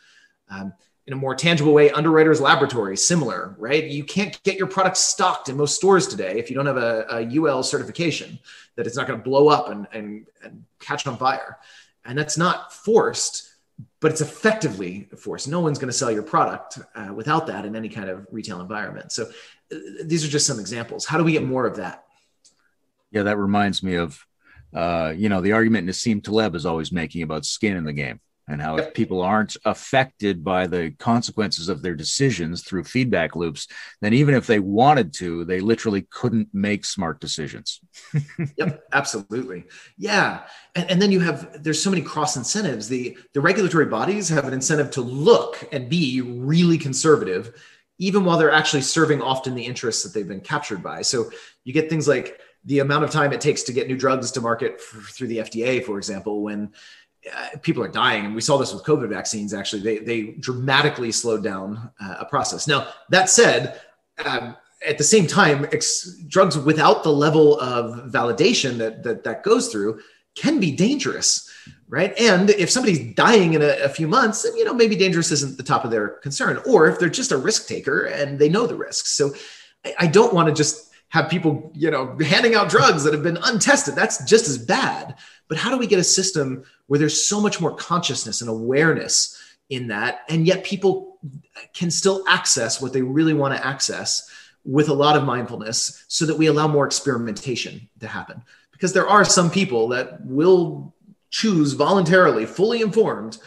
Um, in a more tangible way, Underwriters Laboratory, similar, right? You can't get your product stocked in most stores today if you don't have a, a UL certification that it's not going to blow up and, and, and catch on fire. And that's not forced, but it's effectively forced. No one's going to sell your product uh, without that in any kind of retail environment. So uh, these are just some examples. How do we get more of that? Yeah, that reminds me of, uh, you know, the argument Nassim Taleb is always making about skin in the game and how yep. if people aren't affected by the consequences of their decisions through feedback loops, then even if they wanted to, they literally couldn't make smart decisions. yep, absolutely. Yeah. And, and then you have there's so many cross incentives. The the regulatory bodies have an incentive to look and be really conservative, even while they're actually serving often the interests that they've been captured by. So you get things like the amount of time it takes to get new drugs to market for, through the FDA, for example, when uh, people are dying, and we saw this with COVID vaccines. Actually, they they dramatically slowed down uh, a process. Now that said, um, at the same time, ex- drugs without the level of validation that that that goes through can be dangerous right and if somebody's dying in a, a, few months then you know maybe dangerous isn't the top of their concern or if they're just a risk taker and they know the risks so i, I don't want to just have people you know handing out drugs that have been untested that's just as bad but how do we get a system where there's so much more consciousness and awareness in that? And yet people can still access what they really want to access with a lot of mindfulness so that we allow more experimentation to happen. Because there are some people that will choose voluntarily fully informed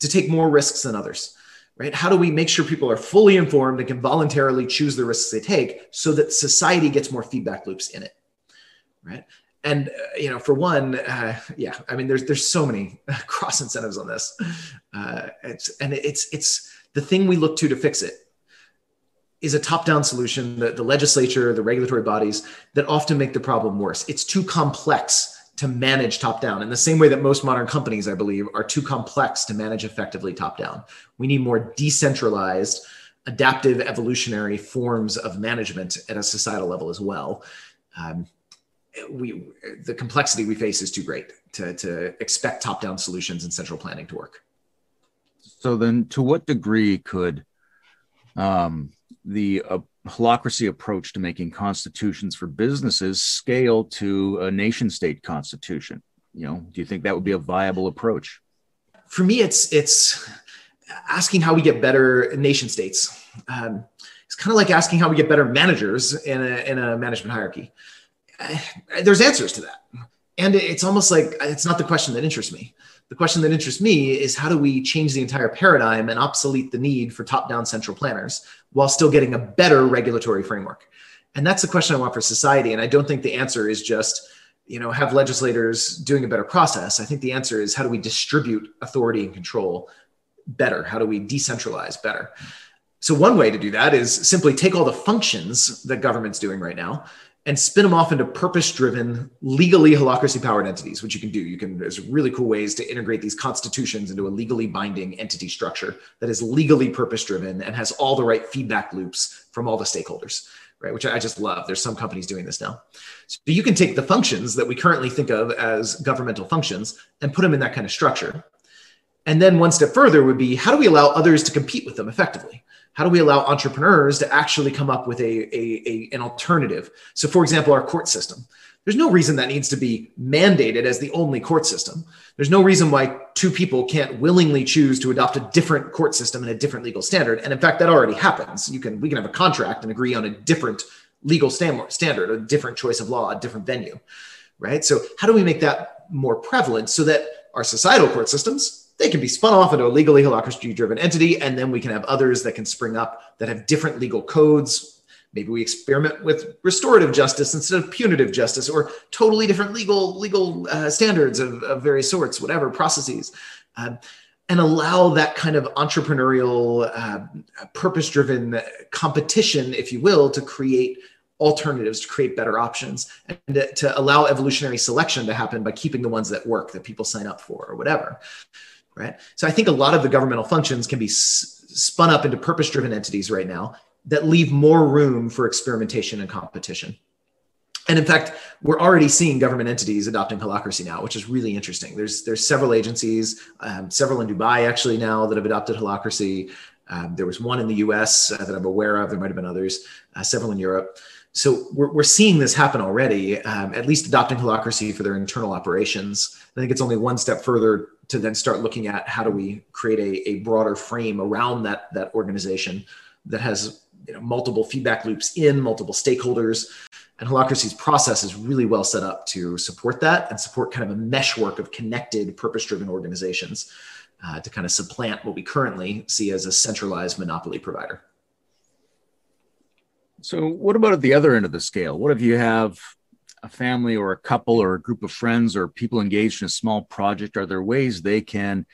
to take more risks than others right? How do we make sure people are fully informed and can voluntarily choose the risks they take so that society gets more feedback loops in it right and uh, you know for one uh, yeah i mean there's there's so many cross incentives on this. Uh, it's and it's it's the thing we look to to fix it is a top down solution the, the legislature the regulatory bodies that often make the problem worse. It's too complex to manage top down in the same way that most modern companies i believe are too complex to manage effectively top down we need more decentralized adaptive evolutionary forms of management at a societal level as well. Um, we the complexity we face is too great to, to expect top-down solutions and central planning to work. So then, to what degree could um, the uh, holacracy approach to making constitutions for businesses scale to a nation-state constitution? You know, do you think that would be a viable approach? For me, it's it's asking how we get better nation states. Um, it's kind of like asking how we get better managers in a, in a management hierarchy there's answers to that. And it's almost like it's not the question that interests me. The question that interests me is how do we change the entire paradigm and obsolete the need for top down central planners while still getting a better regulatory framework? And that's the question I want for society. And I don't think the answer is just, you know, have legislators doing a better process. I think the answer is how do we distribute authority and control better? How do we decentralize better? So, one way to do that is simply take all the functions that government's doing right now and spin them off into purpose driven, legally holacracy powered entities, which you can do. You can, there's really cool ways to integrate these constitutions into a legally binding entity structure that is legally purpose driven and has all the right feedback loops from all the stakeholders, right? Which I just love. There's some companies doing this now. So you can take the functions that we currently think of as governmental functions and put them in that kind of structure. And then one step further would be how do we allow others to compete with them effectively? How do we allow entrepreneurs to actually come up with a, a, a, an alternative? So for example our court system. There's no reason that needs to be mandated as the only court system. There's no reason why two people can't willingly choose to adopt a different court system and a different legal standard. And in fact that already happens. You can we can have a contract and agree on a different legal standard a different choice of law a different venue right? So how do we make that more prevalent so that our societal court systems they can be spun off into a legally holacracy driven entity. And then we can have others that can spring up that have different legal codes. Maybe we experiment with restorative justice instead of punitive justice or totally different legal legal uh, standards of, of, various sorts, whatever processes. Uh, and allow that kind of entrepreneurial, uh, purpose driven competition, if you will, to create alternatives to create better options and to, to, allow evolutionary selection to happen by keeping the ones that work that people sign up for or whatever right? So I think a lot of the governmental functions can be s- spun up into purpose driven entities right now that leave more room for experimentation and competition. And in fact, we're already seeing government entities adopting holacracy now, which is really interesting. There's there's several agencies, um, several in Dubai actually now that have adopted holacracy. Um, there was one in the U.S. Uh, that I'm aware of. There might have been others. Uh, several in Europe. So we're, we're seeing this happen already. Um, at least adopting holacracy for their internal operations. I think it's only one step further to then start looking at how do we create a, a broader frame around that that organization that has you know, multiple feedback loops in multiple stakeholders. And holacracy's process is really well set up to support that and support kind of a meshwork of connected purpose-driven organizations uh, to kind of supplant what we currently see as a centralized monopoly provider. So what about at the other end of the scale? What if you have a family or a couple or a group of friends or people engaged in a small project, are there ways they can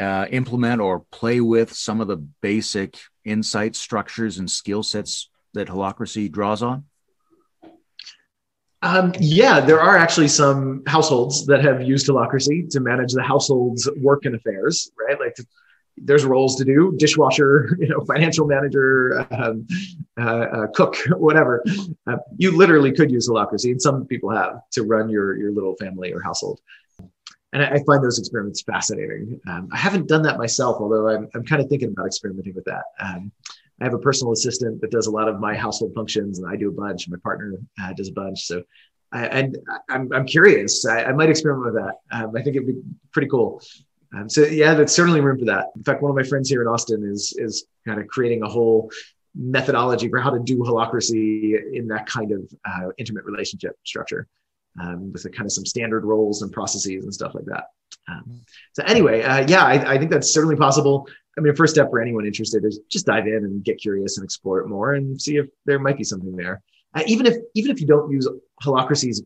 uh, implement or play with some of the basic insight structures and skill sets that holacracy draws on? Um, yeah, there are actually some households that have used holacracy to manage the household's work and affairs, right? Like to there's roles to do dishwasher you know financial manager um, uh, uh, cook whatever uh, you literally could use holacracy and some people have to run your your little family or household and I, I find those experiments fascinating. Um, I haven't done that myself, although I'm, I'm kind of thinking about experimenting with that. Um, I have a personal assistant that does a lot of my household functions, and I do a bunch. My partner uh, does a bunch. So, I, and I'm, I'm curious. I, I might experiment with that. Um, I think it'd be pretty cool. Um, so yeah, there's certainly room for that. In fact, one of my friends here in Austin is is kind of creating a whole methodology for how to do holacracy in that kind of uh, intimate relationship structure um, with kind of some standard roles and processes and stuff like that. Um, so anyway, uh, yeah, I, I, think that's certainly possible. I mean, first step for anyone interested is just dive in and get curious and explore it more and see if there might be something there. Uh, even if even if you don't use holacracy's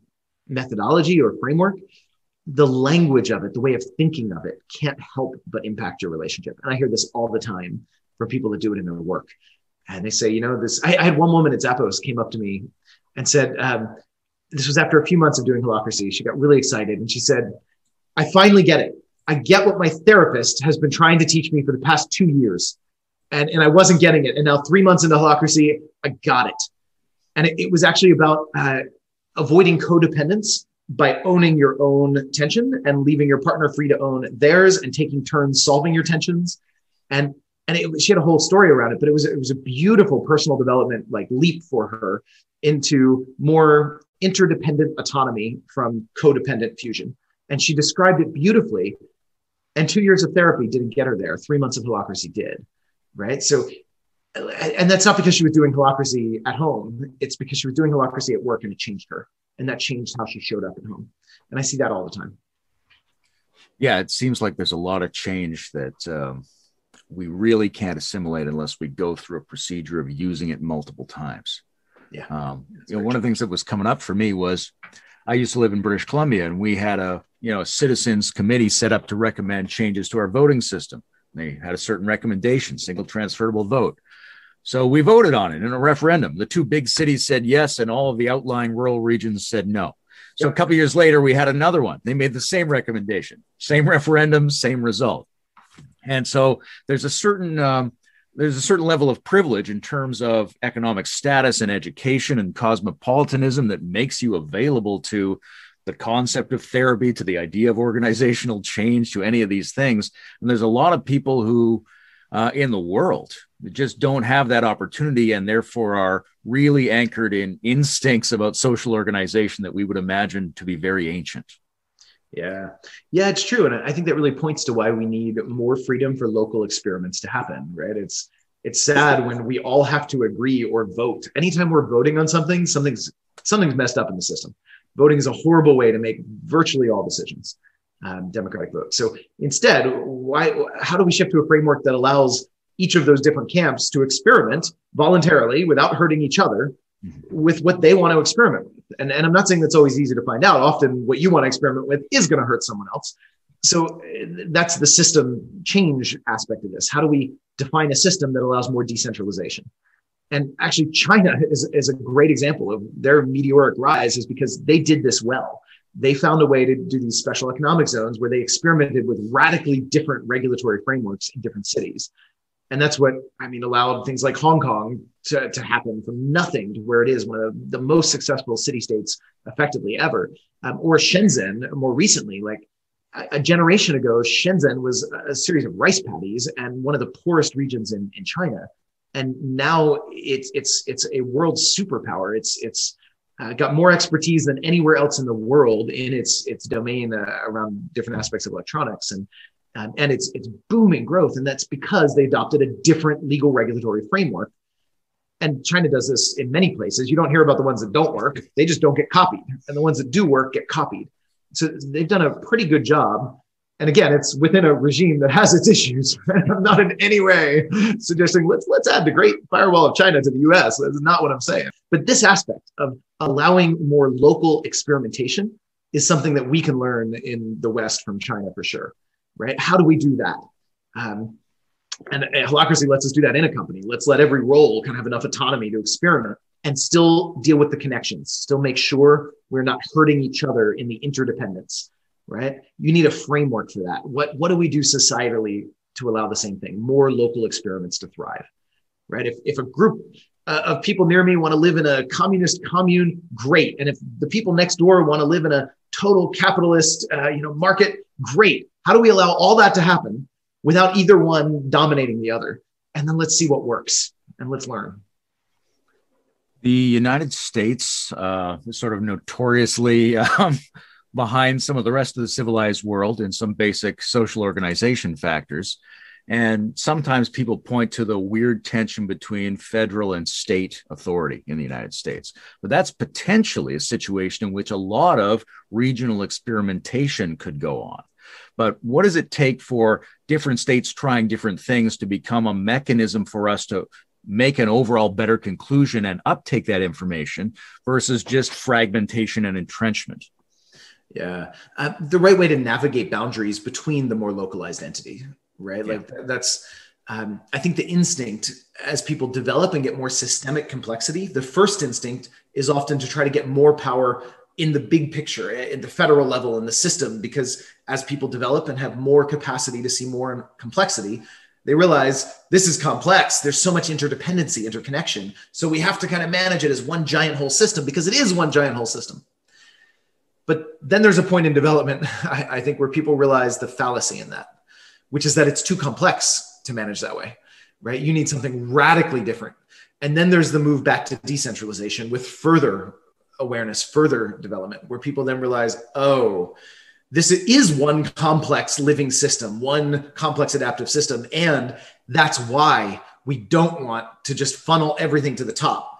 methodology or framework, the language of it, the way of thinking of it, can't help but impact your relationship. And I hear this all the time from people that do it in their work. And they say, you know, this. I, I had one woman at Zappos came up to me and said, um, this was after a few months of doing holacracy. She got really excited and she said, I finally get it. I get what my therapist has been trying to teach me for the past two years. And, and I wasn't getting it. And now, three months into holacracy, I got it. And it, it was actually about uh, avoiding codependence by owning your own tension and leaving your partner free to own theirs and taking turns solving your tensions. And and it, she had a whole story around it, but it was it was a beautiful personal development like leap for her into more interdependent autonomy from codependent fusion. And she described it beautifully. And two years of therapy didn't get her there. Three months of holacracy did. Right. So, and that's not because she was doing holacracy at home. It's because she was doing holacracy at work and it changed her. And that changed how she showed up at home. And I see that all the time. Yeah. It seems like there's a lot of change that um, we really can't assimilate unless we go through a procedure of using it multiple times. Yeah. Um, you know, one true. of the things that was coming up for me was I used to live in British Columbia and we had a, you know, a citizens committee set up to recommend changes to our voting system. They had a certain recommendation, single transferable vote. So we voted on it in a referendum. The two big cities said yes, and all of the outlying rural regions said no. So a couple years later, we had another one. They made the same recommendation, same referendum, same result. And so there's a certain um, there's a certain level of privilege in terms of economic status and education and cosmopolitanism that makes you available to the concept of therapy, to the idea of organizational change, to any of these things. And there's a lot of people who uh, in the world just don't have that opportunity and therefore are really anchored in instincts about social organization that we would imagine to be very ancient. Yeah. Yeah, it's true. And I think that really points to why we need more freedom for local experiments to happen, right? It's it's sad when we all have to agree or vote. Anytime we're voting on something, something's something's messed up in the system. Voting is a horrible way to make virtually all decisions. Um, democratic vote. So instead, why how do we shift to a framework that allows each of those different camps to experiment voluntarily without hurting each other with what they want to experiment with. And, and I'm not saying that's always easy to find out. Often what you want to experiment with is going to hurt someone else. So that's the system change aspect of this. How do we define a system that allows more decentralization? And actually, China is, is a great example of their meteoric rise, is because they did this well. They found a way to do these special economic zones where they experimented with radically different regulatory frameworks in different cities. And that's what I mean allowed things like Hong Kong to, to happen from nothing to where it is one of the, most successful city states effectively ever. Um, or Shenzhen more recently, like a, a, generation ago, Shenzhen was a series of rice paddies and one of the poorest regions in, in China. And now it's it's it's a world superpower. It's it's uh, got more expertise than anywhere else in the world in its its domain uh, around different aspects of electronics. And um, and it's it's booming growth, and that's because they adopted a different legal regulatory framework. And China does this in many places. You don't hear about the ones that don't work; they just don't get copied, and the ones that do work get copied. So they've done a pretty good job. And again, it's within a regime that has its issues. I'm not in any way suggesting let's let's add the Great Firewall of China to the U.S. That's not what I'm saying. But this aspect of allowing more local experimentation is something that we can learn in the West from China for sure right? How do we do that? Um, and, holacracy lets us do that in a company. Let's let every role kind of have enough autonomy to experiment and still deal with the connections, still make sure we're not hurting each other in the interdependence, right? You need a framework for that. What, what do we do societally to allow the same thing? More local experiments to thrive, right? If, if a group uh, of people near me want to live in a communist commune, great. And if the people next door want to live in a total capitalist, uh, you know, market, great. How do we allow all that to happen without either one dominating the other? And then let's see what works and let's learn. The United States uh, sort of notoriously um, behind some of the rest of the civilized world in some basic social organization factors. And sometimes people point to the weird tension between federal and state authority in the United States. But that's potentially a situation in which a lot of regional experimentation could go on. But what does it take for different states trying different things to become a mechanism for us to make an overall better conclusion and uptake that information versus just fragmentation and entrenchment? Yeah, uh, the right way to navigate boundaries between the more localized entity right? Yeah. Like that's, um, I think the instinct as people develop and get more systemic complexity, the first instinct is often to try to get more power in the big picture, in the federal level, in the system, because as people develop and have more capacity to see more complexity, they realize this is complex. There's so much interdependency, interconnection. So we have to kind of manage it as one giant whole system because it is one giant whole system. But then there's a point in development, I, I think, where people realize the fallacy in that which is that it's too complex to manage that way, right? You need something radically different. And then there's the move back to decentralization with further awareness, further development, where people then realize, oh, this is one complex living system, one complex adaptive system. And that's why we don't want to just funnel everything to the top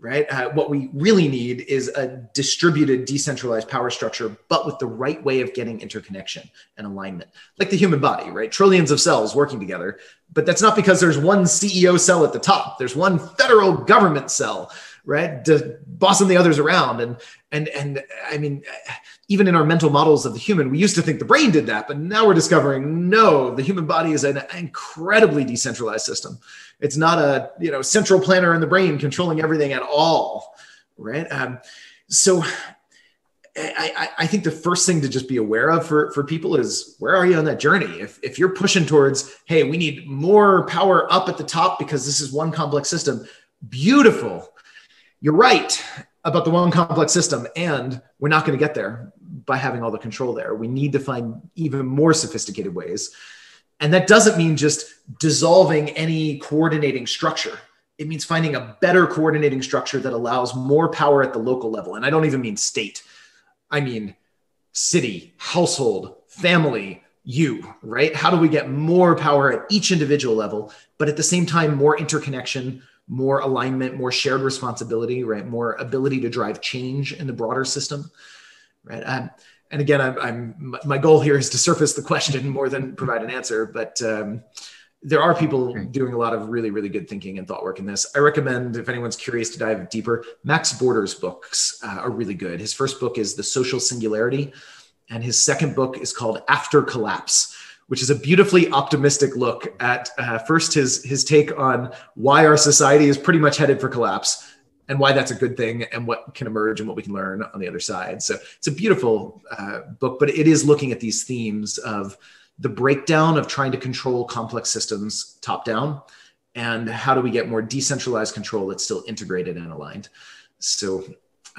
right? Uh, what we really need is a distributed, decentralized power structure, but with the right way of getting interconnection and alignment, like the human body, right? Trillions of cells working together. But that's not because there's one CEO cell at the top, there's one federal government cell, right? bossing the others around. And, and, and I mean, even in our mental models of the human, we used to think the brain did that, but now we're discovering no, the human body is an incredibly decentralized system it's not a you know central planner in the brain controlling everything at all, right? Um, so I, I, think the first thing to just be aware of for, for people is where are you on that journey? If, if you're pushing towards, hey, we need more power up at the top because this is one complex system, beautiful. You're right about the one complex system, and we're not going to get there by having all the control there. We need to find even more sophisticated ways and that doesn't mean just dissolving any coordinating structure. It means finding a better coordinating structure that allows more power at the local level. And I don't even mean state, I mean city, household, family, you, right? How do we get more power at each individual level, but at the same time, more interconnection, more alignment, more shared responsibility, right? More ability to drive change in the broader system, right? Um, and again, I'm, I'm, my goal here is to surface the question more than provide an answer. But um, there are people doing a lot of really, really good thinking and thought work in this. I recommend if anyone's curious to dive deeper, Max Borders' books uh, are really good. His first book is The Social Singularity, and his second book is called After Collapse which is a beautifully optimistic look at uh, first his his take on why our society is pretty much headed for collapse and why that's a good thing and what can emerge and what we can learn on the other side. So it's a beautiful uh, book, but it is looking at these themes of the breakdown of trying to control complex systems top down and how do we get more decentralized control that's still integrated and aligned. So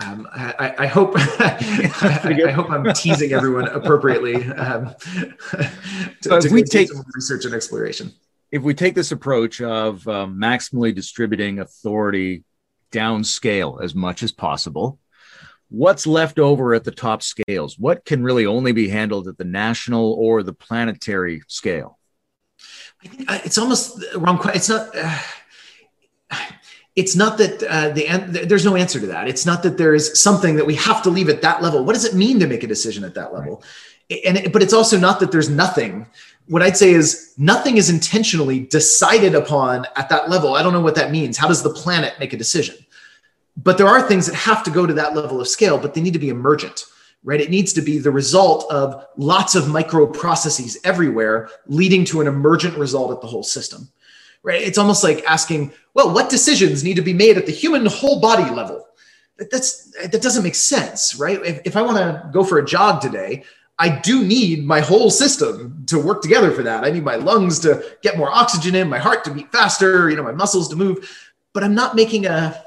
um, I, I, hope I, I, hope I'm teasing everyone appropriately um, to, to we take some research and exploration. If we take this approach of um, maximally distributing authority downscale as much as possible. What's left over at the top scales? What can really only be handled at the national or the planetary scale? I think uh, it's almost wrong. It's not. Uh, it's not that uh, the there's no answer to that. It's not that there is something that we have to leave at that level. What does it mean to make a decision at that level? Right. And but it's also not that there's nothing what I'd say is nothing is intentionally decided upon at that level. I don't know what that means. How does the planet make a decision? But there are things that have to go to that level of scale, but they need to be emergent, right? It needs to be the result of lots of micro processes everywhere, leading to an emergent result at the whole system, right? It's almost like asking, well, what decisions need to be made at the human whole body level? That's that doesn't make sense, right? If, if I want to go for a jog today, I do need my whole system to work together for that. I need my lungs to get more oxygen in, my heart to beat faster, you know, my muscles to move. but I'm not making a.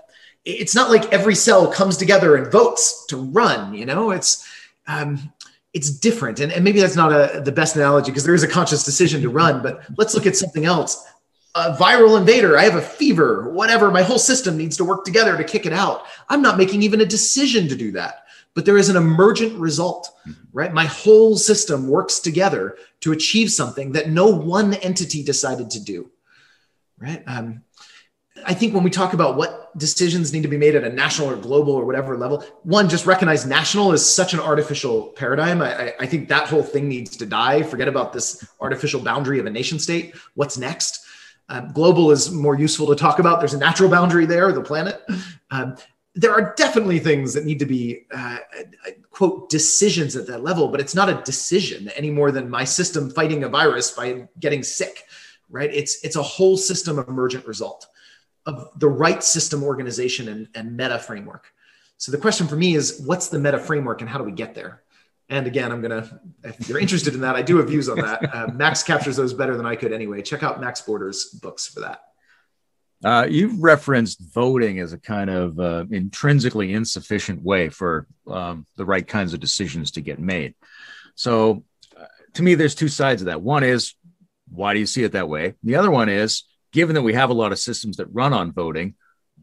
It's not like every cell comes together and votes to run. You know, it's um, it's different, and, and maybe that's not a, the best analogy because there is a conscious decision to run. But let's look at something else. A viral invader. I have a fever. Whatever. My whole system needs to work together to kick it out. I'm not making even a decision to do that but there is an emergent result, right? My whole system works together to achieve something that no one entity decided to do, right? Um, I think when we talk about what decisions need to be made at a national or global or whatever level, one, just recognize national is such an artificial paradigm. I, I think that whole thing needs to die. Forget about this artificial boundary of a nation state. What's next? Um, global is more useful to talk about. There's a natural boundary there, the planet. Um, there are definitely things that need to be uh, quote decisions at that level but it's not a decision any more than my system fighting a virus by getting sick right? It's it's a whole system emergent result of the right system organization and, and meta framework. So the question for me is what's the meta framework and how do we get there? And again i'm gonna if you're interested in that i do have views on that. Uh, max captures those better than i could anyway. Check out Max Borders' books for that uh, you've referenced voting as a kind of uh, intrinsically insufficient way for um, the right kinds of decisions to get made. So, uh, to me, there's two sides of that. One is, why do you see it that way? The other one is, given that we have a lot of systems that run on voting,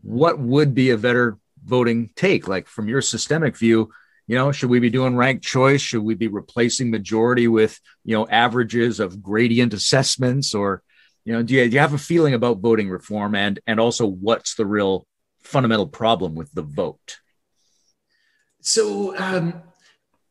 what would be a better voting take? Like from your systemic view, you know, should we be doing ranked choice? Should we be replacing majority with, you know, averages of gradient assessments or you know, do you, do you have a feeling about voting reform and and also what's the real fundamental problem with the vote? So, um,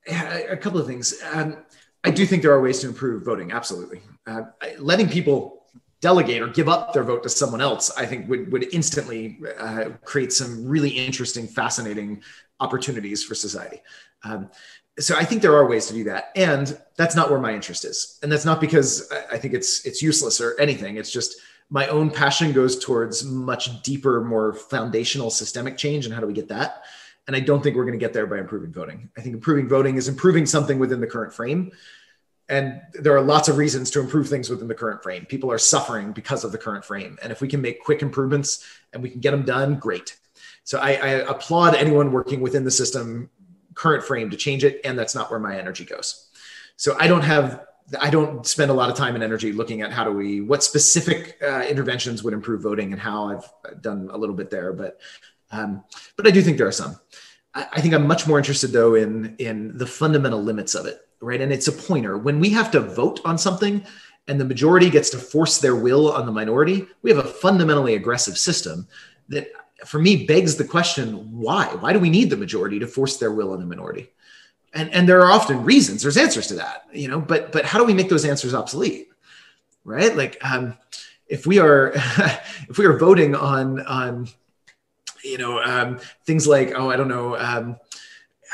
a couple of things. Um, I do think there are ways to improve voting. Absolutely, uh, letting people delegate or give up their vote to someone else, I think would would instantly uh, create some really interesting, fascinating opportunities for society. Um, so I think there are ways to do that, and that's not where my interest is, and that's not because I think it's it's useless or anything. It's just my own passion goes towards much deeper, more foundational systemic change, and how do we get that? And I don't think we're going to get there by improving voting. I think improving voting is improving something within the current frame, and there are lots of reasons to improve things within the current frame. People are suffering because of the current frame, and if we can make quick improvements and we can get them done, great. So I, I applaud anyone working within the system current frame to change it and that's not where my energy goes. So i don't have i don't spend a lot of time and energy looking at how do we what specific uh, interventions would improve voting and how i've done a little bit there but um, but i do think there are some. I, I think i'm much more interested though in in the fundamental limits of it right? And it's a pointer. When we have to vote on something and the majority gets to force their will on the minority we have a fundamentally aggressive system that for me begs the question why? Why do we need the majority to force their will on the minority? And and there are often reasons there's answers to that you know but but how do we make those answers obsolete right? Like um if we are if we are voting on on you know um things like oh i don't know um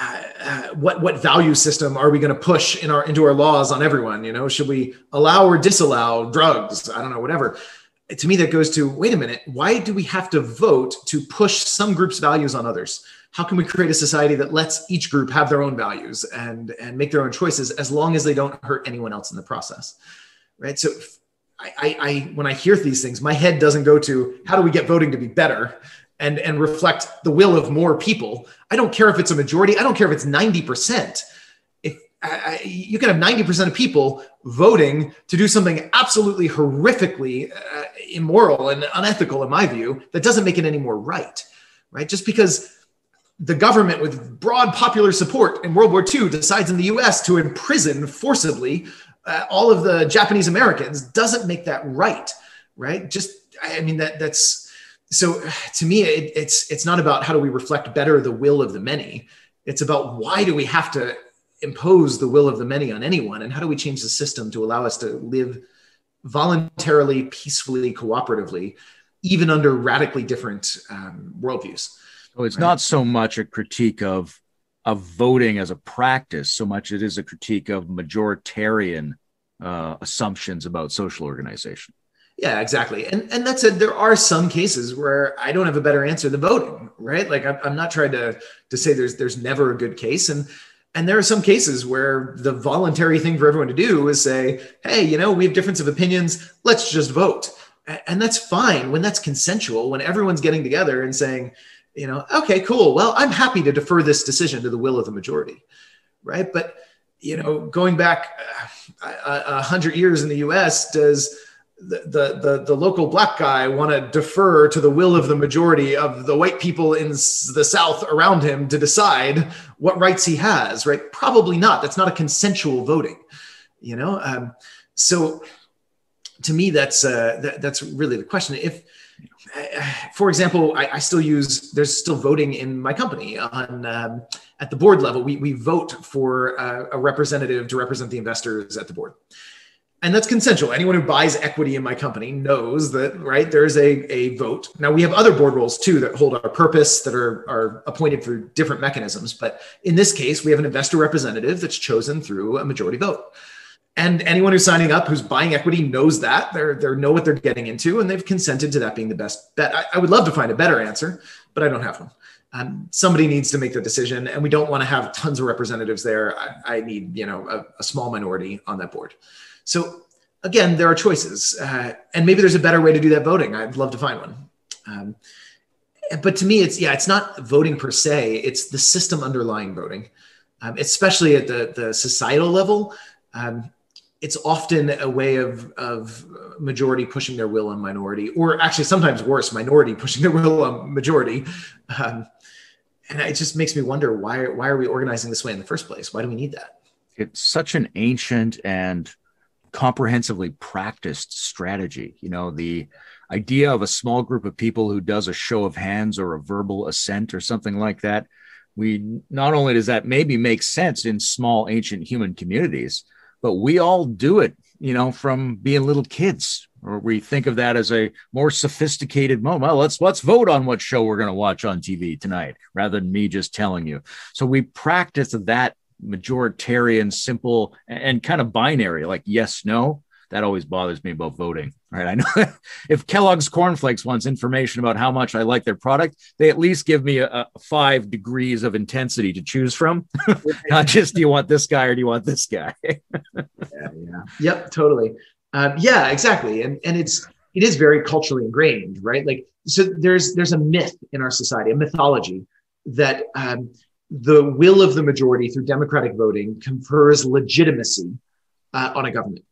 uh, uh, what what value system are we going to push in our into our laws on everyone you know? Should we allow or disallow drugs? I don't know whatever to me that goes to wait a minute why do we have to vote to push some groups values on others? How can we create a society that lets each group have their own values and and make their own choices as long as they don't hurt anyone else in the process right? So I, I, I when i hear these things my head doesn't go to how do we get voting to be better and and reflect the will of more people? I don't care if it's a majority i don't care if it's 90% I, you can have 90% of people voting to do something absolutely horrifically uh, immoral and unethical, in my view, that doesn't make it any more right, right? Just because the government with broad popular support in World War II decides in the US to imprison forcibly uh, all of the Japanese Americans doesn't make that right, right? Just, I mean, that that's so to me, it, it's it's not about how do we reflect better the will of the many. It's about why do we have to impose the will of the many on anyone and how do we change the system to allow us to live voluntarily peacefully cooperatively even under radically different um, worldviews so it's right? not so much a critique of of voting as a practice so much it is a critique of majoritarian uh, assumptions about social organization yeah, exactly. And and that's it. There are some cases where I don't have a better answer than voting, right? Like I'm, I'm not trying to to say there's there's never a good case, and and there are some cases where the voluntary thing for everyone to do is say, hey, you know, we have difference of opinions. Let's just vote. and that's fine when that's consensual when everyone's getting together and saying you know okay cool well i'm happy to defer this decision to the will of the majority right but you know going back uh, a, hundred years in the us does the, the, the, local black guy want to defer to the will of the majority of the white people in the south around him to decide what rights he has right probably not that's not a consensual voting you know um, so to me, that's uh, that, that's really the question. If, for example, I, I, still use there's still voting in my company on um, at the board level. We we vote for uh, a representative to represent the investors at the board. And that's consensual. Anyone who buys equity in my company knows that, right? There's a, a vote. Now we have other board roles too that hold our purpose, that are, are appointed through different mechanisms. But in this case, we have an investor representative that's chosen through a majority vote and anyone who's signing up who's buying equity knows that they're they know what they're getting into and they've consented to that being the best bet I, I would love to find a better answer but i don't have one um, somebody needs to make the decision and we don't want to have tons of representatives there i, I need you know a, a, small minority on that board so again there are choices uh, and maybe there's a better way to do that voting i'd love to find one um, but to me it's yeah it's not voting per se it's the system underlying voting um, especially at the, the societal level um, it's often a way of, of majority pushing their will on minority, or actually sometimes worse, minority pushing their will on majority. Um, and it just makes me wonder why why are we organizing this way in the first place? Why do we need that? It's such an ancient and comprehensively practiced strategy. You know, the idea of a small group of people who does a show of hands or a verbal assent or something like that. We not only does that maybe make sense in small ancient human communities, but we all do it, you know, from being little kids, or we think of that as a more sophisticated moment. Well, let's let's vote on what show we're going to watch on TV tonight, rather than me just telling you. So we practice that majoritarian, simple, and kind of binary, like yes, no. That always bothers me about voting. Right? I know if Kellogg's cornflakes wants information about how much I like their product, they at least give me a, a five degrees of intensity to choose from. Not just do you want this guy or do you want this guy? yeah, yeah. Yep, totally. Um, yeah, exactly. And and it's it is very culturally ingrained, right? Like so there's there's a myth in our society, a mythology that um, the will of the majority through democratic voting confers legitimacy uh, on a government.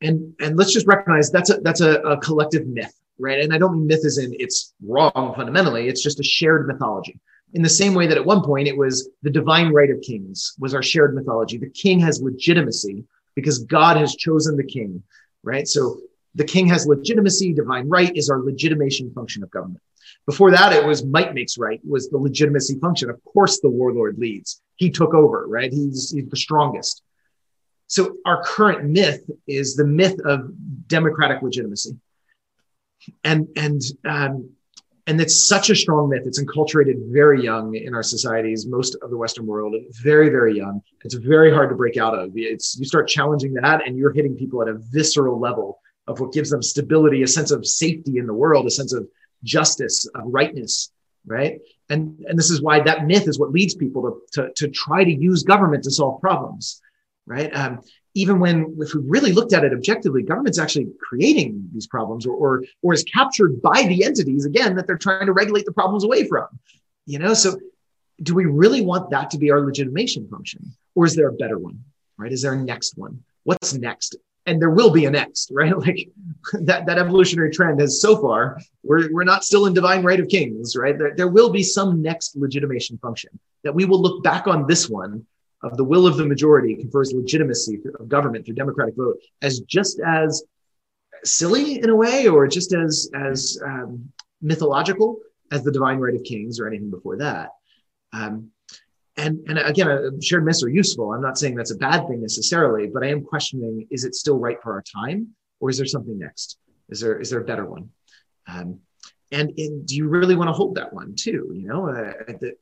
And and let's just recognize that's a that's a, a collective myth right? And i don't mean myth as in it's wrong fundamentally. It's just a shared mythology. In the same way that at one point it was the divine right of kings was our shared mythology. The king has legitimacy because god has chosen the king right? So the king has legitimacy. Divine right is our legitimation function of government before that it was might makes right was the legitimacy function of course the warlord leads he took over right he's, he's the strongest so our current myth is the myth of democratic legitimacy, and and um, and it's such a strong myth. It's enculturated very young in our societies, most of the Western world, very very young. It's very hard to break out of. It's you start challenging that, and you're hitting people at a visceral level of what gives them stability, a sense of safety in the world, a sense of justice, of rightness, right? And and this is why that myth is what leads people to to, to try to use government to solve problems right? Um, even when, if we really looked at it objectively, government's actually creating these problems or, or, or is captured by the entities, again, that they're trying to regulate the problems away from. You know, so do we really want that to be our legitimation function? Or is there a better one, right? Is there a next one? What's next? And there will be a next, right? Like that, that evolutionary trend has so far, we're, we're not still in divine right of kings, right? There, there will be some next legitimation function that we will look back on this one of the will of the majority confers legitimacy of government through democratic vote as just as silly in a way or just as as um, mythological as the divine right of kings or anything before that um, and and again shared myths are useful i'm not saying that's a bad thing necessarily but i am questioning is it still right for our time or is there something next is there is there a better one um, and, and do you really want to hold that one too you know uh, the,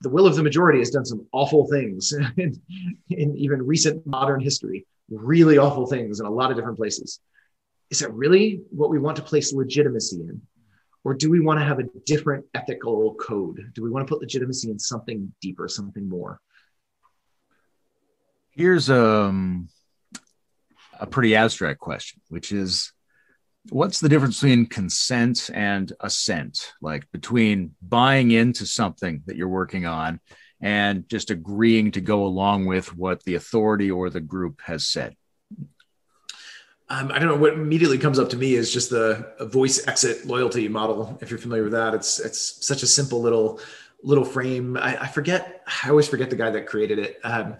the will of the majority has done some awful things in, in, even recent modern history, really awful things in a lot of different places. Is that really what we want to place legitimacy in? Or do we want to have a different ethical code? Do we want to put legitimacy in something deeper, something more? Here's um, a pretty abstract question, which is What's the difference between consent and assent? Like between buying into something that you're working on and just agreeing to go along with what the authority or the group has said? Um, I don't know what immediately comes up to me is just the voice exit loyalty model. If you're familiar with that, it's it's such a simple little little frame. I, I forget. I always forget the guy that created it. Um,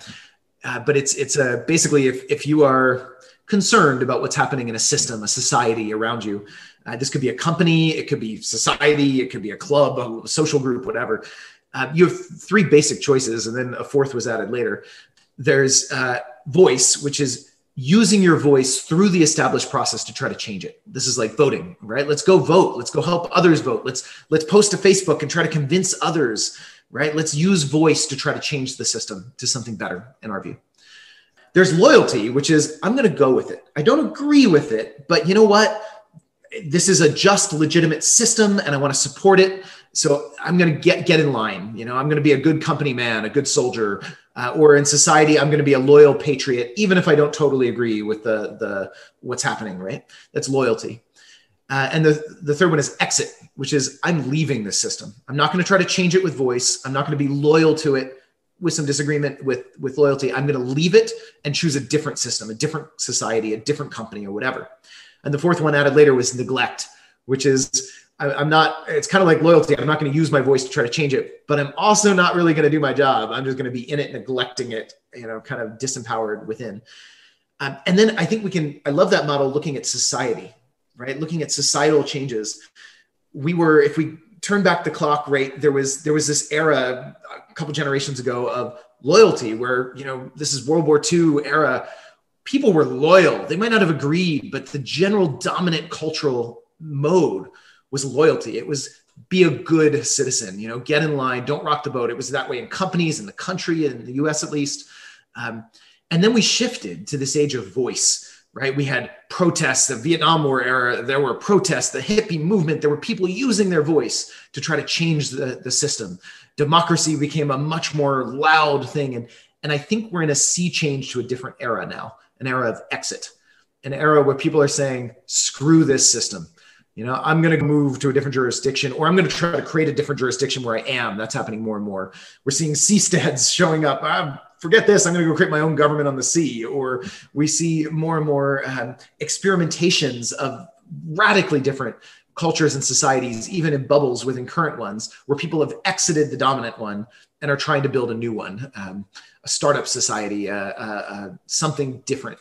uh, but it's it's a basically if if you are concerned about what's happening in a system, a society around you, uh, this could be a company, it could be society, it could be a club, a social group, whatever. Uh, you have three basic choices, and then a fourth was added later. There's uh, voice, which is using your voice through the established process to try to change it. This is like voting right? Let's go vote. Let's go help others vote. Let's let's post to facebook and try to convince others right? Let's use voice to try to change the system to something better in our view. There's loyalty which is i'm going to go with it. I don't agree with it but you know what? This is a just legitimate system and i want to support it. So i'm going to get get in line. You know i'm going to be a good company man a good soldier uh, or in society i'm going to be a loyal patriot even if i don't totally agree with the the what's happening right? That's loyalty. Uh, and the the third one is exit which is i'm leaving this system. I'm not going to try to change it with voice. I'm not going to be loyal to it with some disagreement with with loyalty. I'm going to leave it and choose a different system a different society a different company or whatever. And the fourth one added later was neglect which is I, am not, it's kind of like loyalty. I'm not going to use my voice to try to change it, but I'm also not really going to do my job. I'm just going to be in it, neglecting it, you know, kind of disempowered within. Um, and then I think we can, I love that model looking at society, right? Looking at societal changes. We were, if we turn back the clock, right, there was, there was this era a couple generations ago of loyalty where, you know, this is World War II era. People were loyal. They might not have agreed, but the general dominant cultural mode was loyalty. It was be a good citizen, you know, get in line, don't rock the boat. It was that way in companies, in the country, in the US at least. Um, and then we shifted to this age of voice, right? We had protests, the Vietnam War era, there were protests, the hippie movement, there were people using their voice to try to change the, the system. Democracy became a much more loud thing. And, and I think we're in a sea change to a different era now, an era of exit, an era where people are saying, screw this system you know i'm going to move to a different jurisdiction or i'm going to try to create a different jurisdiction where i am. That's happening more and more. We're seeing seasteads showing up. Ah, forget this. I'm going to go create my own government on the sea. Or we see more and more um, experimentations of radically different cultures and societies even in bubbles within current ones where people have exited the dominant one and are trying to build a new one um, a startup society uh, uh, uh, something different.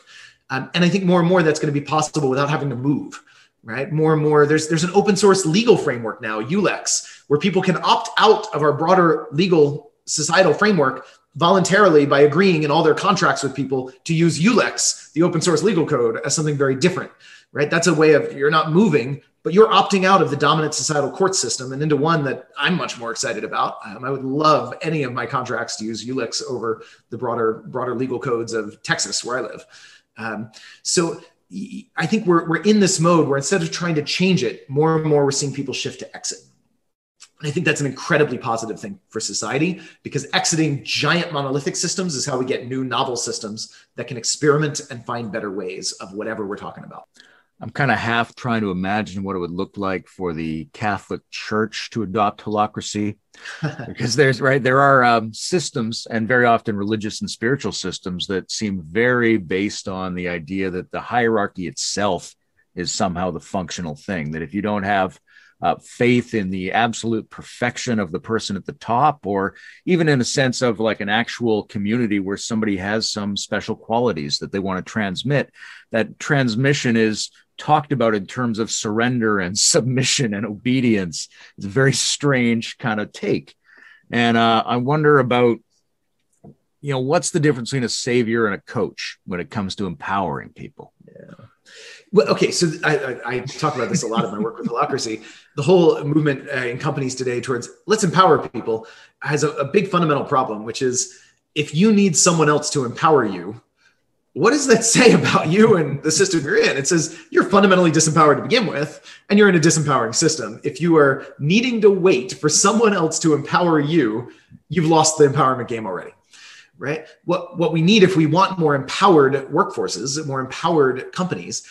Um, and i think more and more that's going to be possible without having to move right? More and more, there's there's an open source legal framework now, ULEX, where people can opt out of our broader legal societal framework voluntarily by agreeing in all their contracts with people to use ULEX, the open source legal code, as something very different, right? That's a way of you're not moving, but you're opting out of the dominant societal court system and into one that I'm much more excited about. Um, I would love any of my contracts to use ULEX over the broader broader legal codes of Texas, where I live. Um, so I think we're, we're in this mode where instead of trying to change it, more and more we're seeing people shift to exit. And I think that's an incredibly positive thing for society because exiting giant monolithic systems is how we get new novel systems that can experiment and find better ways of whatever we're talking about. I'm kind of half trying to imagine what it would look like for the Catholic Church to adopt holacracy, because there's right there are um, systems and very often religious and spiritual systems that seem very based on the idea that the hierarchy itself is somehow the functional thing. That if you don't have uh, faith in the absolute perfection of the person at the top, or even in a sense of like an actual community where somebody has some special qualities that they want to transmit. That transmission is talked about in terms of surrender and submission and obedience. It's a very strange kind of take. And uh, I wonder about, you know, what's the difference between a savior and a coach when it comes to empowering people? Yeah. Well, okay, so I, I, I, talk about this a lot in my work with Holacracy. The whole movement uh, in companies today towards let's empower people has a, a big fundamental problem, which is if you need someone else to empower you, what does that say about you and the system you're in? It says you're fundamentally disempowered to begin with, and you're in a disempowering system. If you are needing to wait for someone else to empower you, you've lost the empowerment game already. Right? What, what we need if we want more empowered workforces, more empowered companies,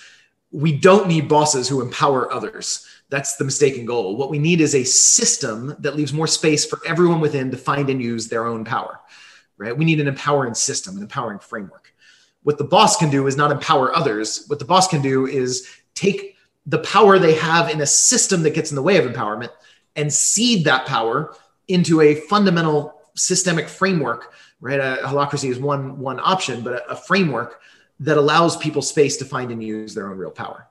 we don't need bosses who empower others. That's the mistaken goal. What we need is a system that leaves more space for everyone within to find and use their own power. Right? We need an empowering system, an empowering framework. What the boss can do is not empower others. What the boss can do is take the power they have in a system that gets in the way of empowerment and seed that power into a fundamental systemic framework right? A holacracy is one one option but a, a framework that allows people space to find and use their own real power.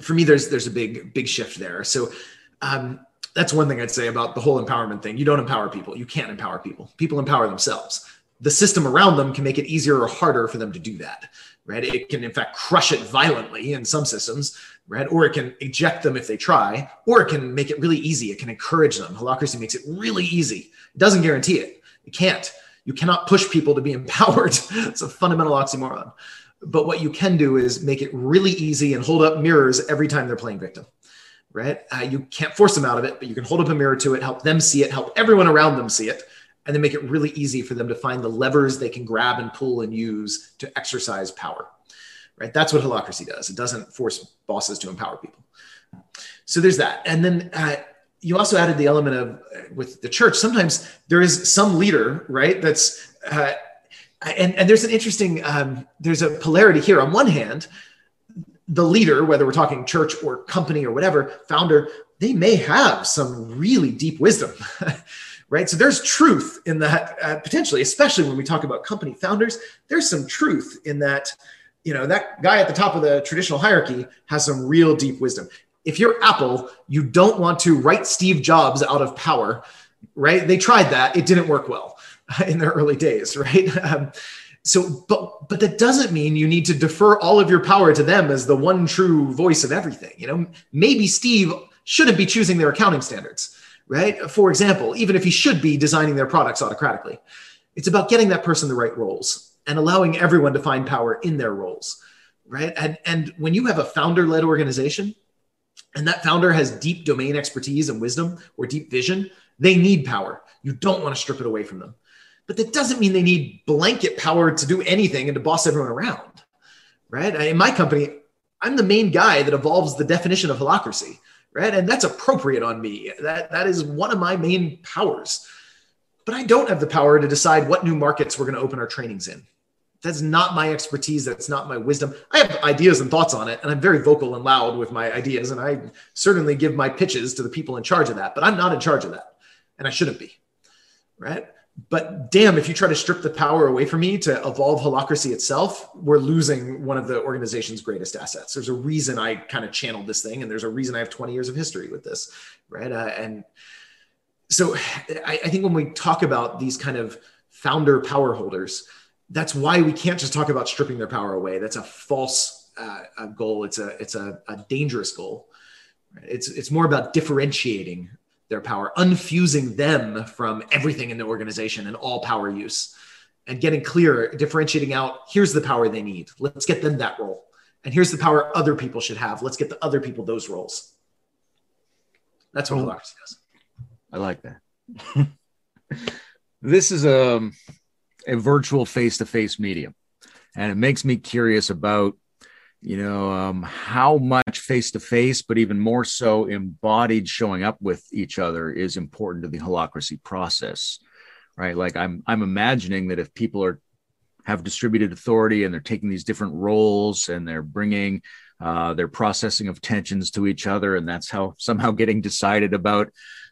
For me there's there's a big big shift there. So um, that's one thing i'd say about the whole empowerment thing. You don't empower people. You can't empower people. People empower themselves the system around them can make it easier or harder for them to do that right? It can in fact crush it violently in some systems right? Or it can eject them if they try or it can make it really easy. It can encourage them. Holacracy makes it really easy. It doesn't guarantee it. It can't. You cannot push people to be empowered. It's a fundamental oxymoron. But what you can do is make it really easy and hold up mirrors every time they're playing victim right? Uh, you can't force them out of it but you can hold up a mirror to it help them see it help everyone around them see it and then make it really easy for them to find the levers they can grab and pull and use to exercise power right? That's what holacracy does. It doesn't force bosses to empower people. So there's that. And then uh, you also added the element of uh, with the church sometimes there is some leader right that's uh, and, and there's an interesting um, there's a polarity here. On one hand the leader whether we're talking church or company or whatever founder they may have some really deep wisdom right so there's truth in that uh, potentially especially when we talk about company founders there's some truth in that you know that guy at the top of the traditional hierarchy has some real deep wisdom if you're apple you don't want to write steve jobs out of power right they tried that it didn't work well in their early days, right? Um, so, but but that doesn't mean you need to defer all of your power to them as the one true voice of everything. You know, maybe Steve shouldn't be choosing their accounting standards, right? For example, even if he should be designing their products autocratically, it's about getting that person the right roles and allowing everyone to find power in their roles, right? And and when you have a founder-led organization, and that founder has deep domain expertise and wisdom or deep vision, they need power. You don't want to strip it away from them but that doesn't mean they need blanket power to do anything and to boss everyone around, right? In my company, I'm the main guy that evolves the definition of holacracy, right? And that's appropriate on me. That that is one of my main powers. But I don't have the power to decide what new markets we're going to open our trainings in. That's not my expertise. That's not my wisdom. I have ideas and thoughts on it, and I'm very vocal and loud with my ideas. And I certainly give my pitches to the people in charge of that, but I'm not in charge of that. And I shouldn't be. Right but damn, if you try to strip the power away from me to evolve holacracy itself, we're losing one of the organization's greatest assets. There's a reason I kind of channeled this thing, and there's a reason I have 20 years of history with this, right? Uh, and so I, I think when we talk about these kind of founder power holders, that's why we can't just talk about stripping their power away. That's a false uh, goal. It's a it's a, a dangerous goal. It's it's more about differentiating their power, unfusing them from everything in the organization and all power use, and getting clear, differentiating out here's the power they need. Let's get them that role. And here's the power other people should have. Let's get the other people those roles. That's what Holacracy does. I like that. this is a, a virtual face to face medium, and it makes me curious about you know um, how much face to face but even more so embodied showing up with each other is important to the holacracy process right? Like i'm i'm imagining that if people are have distributed authority and they're taking these different roles and they're bringing uh, their processing of tensions to each other and that's how somehow getting decided about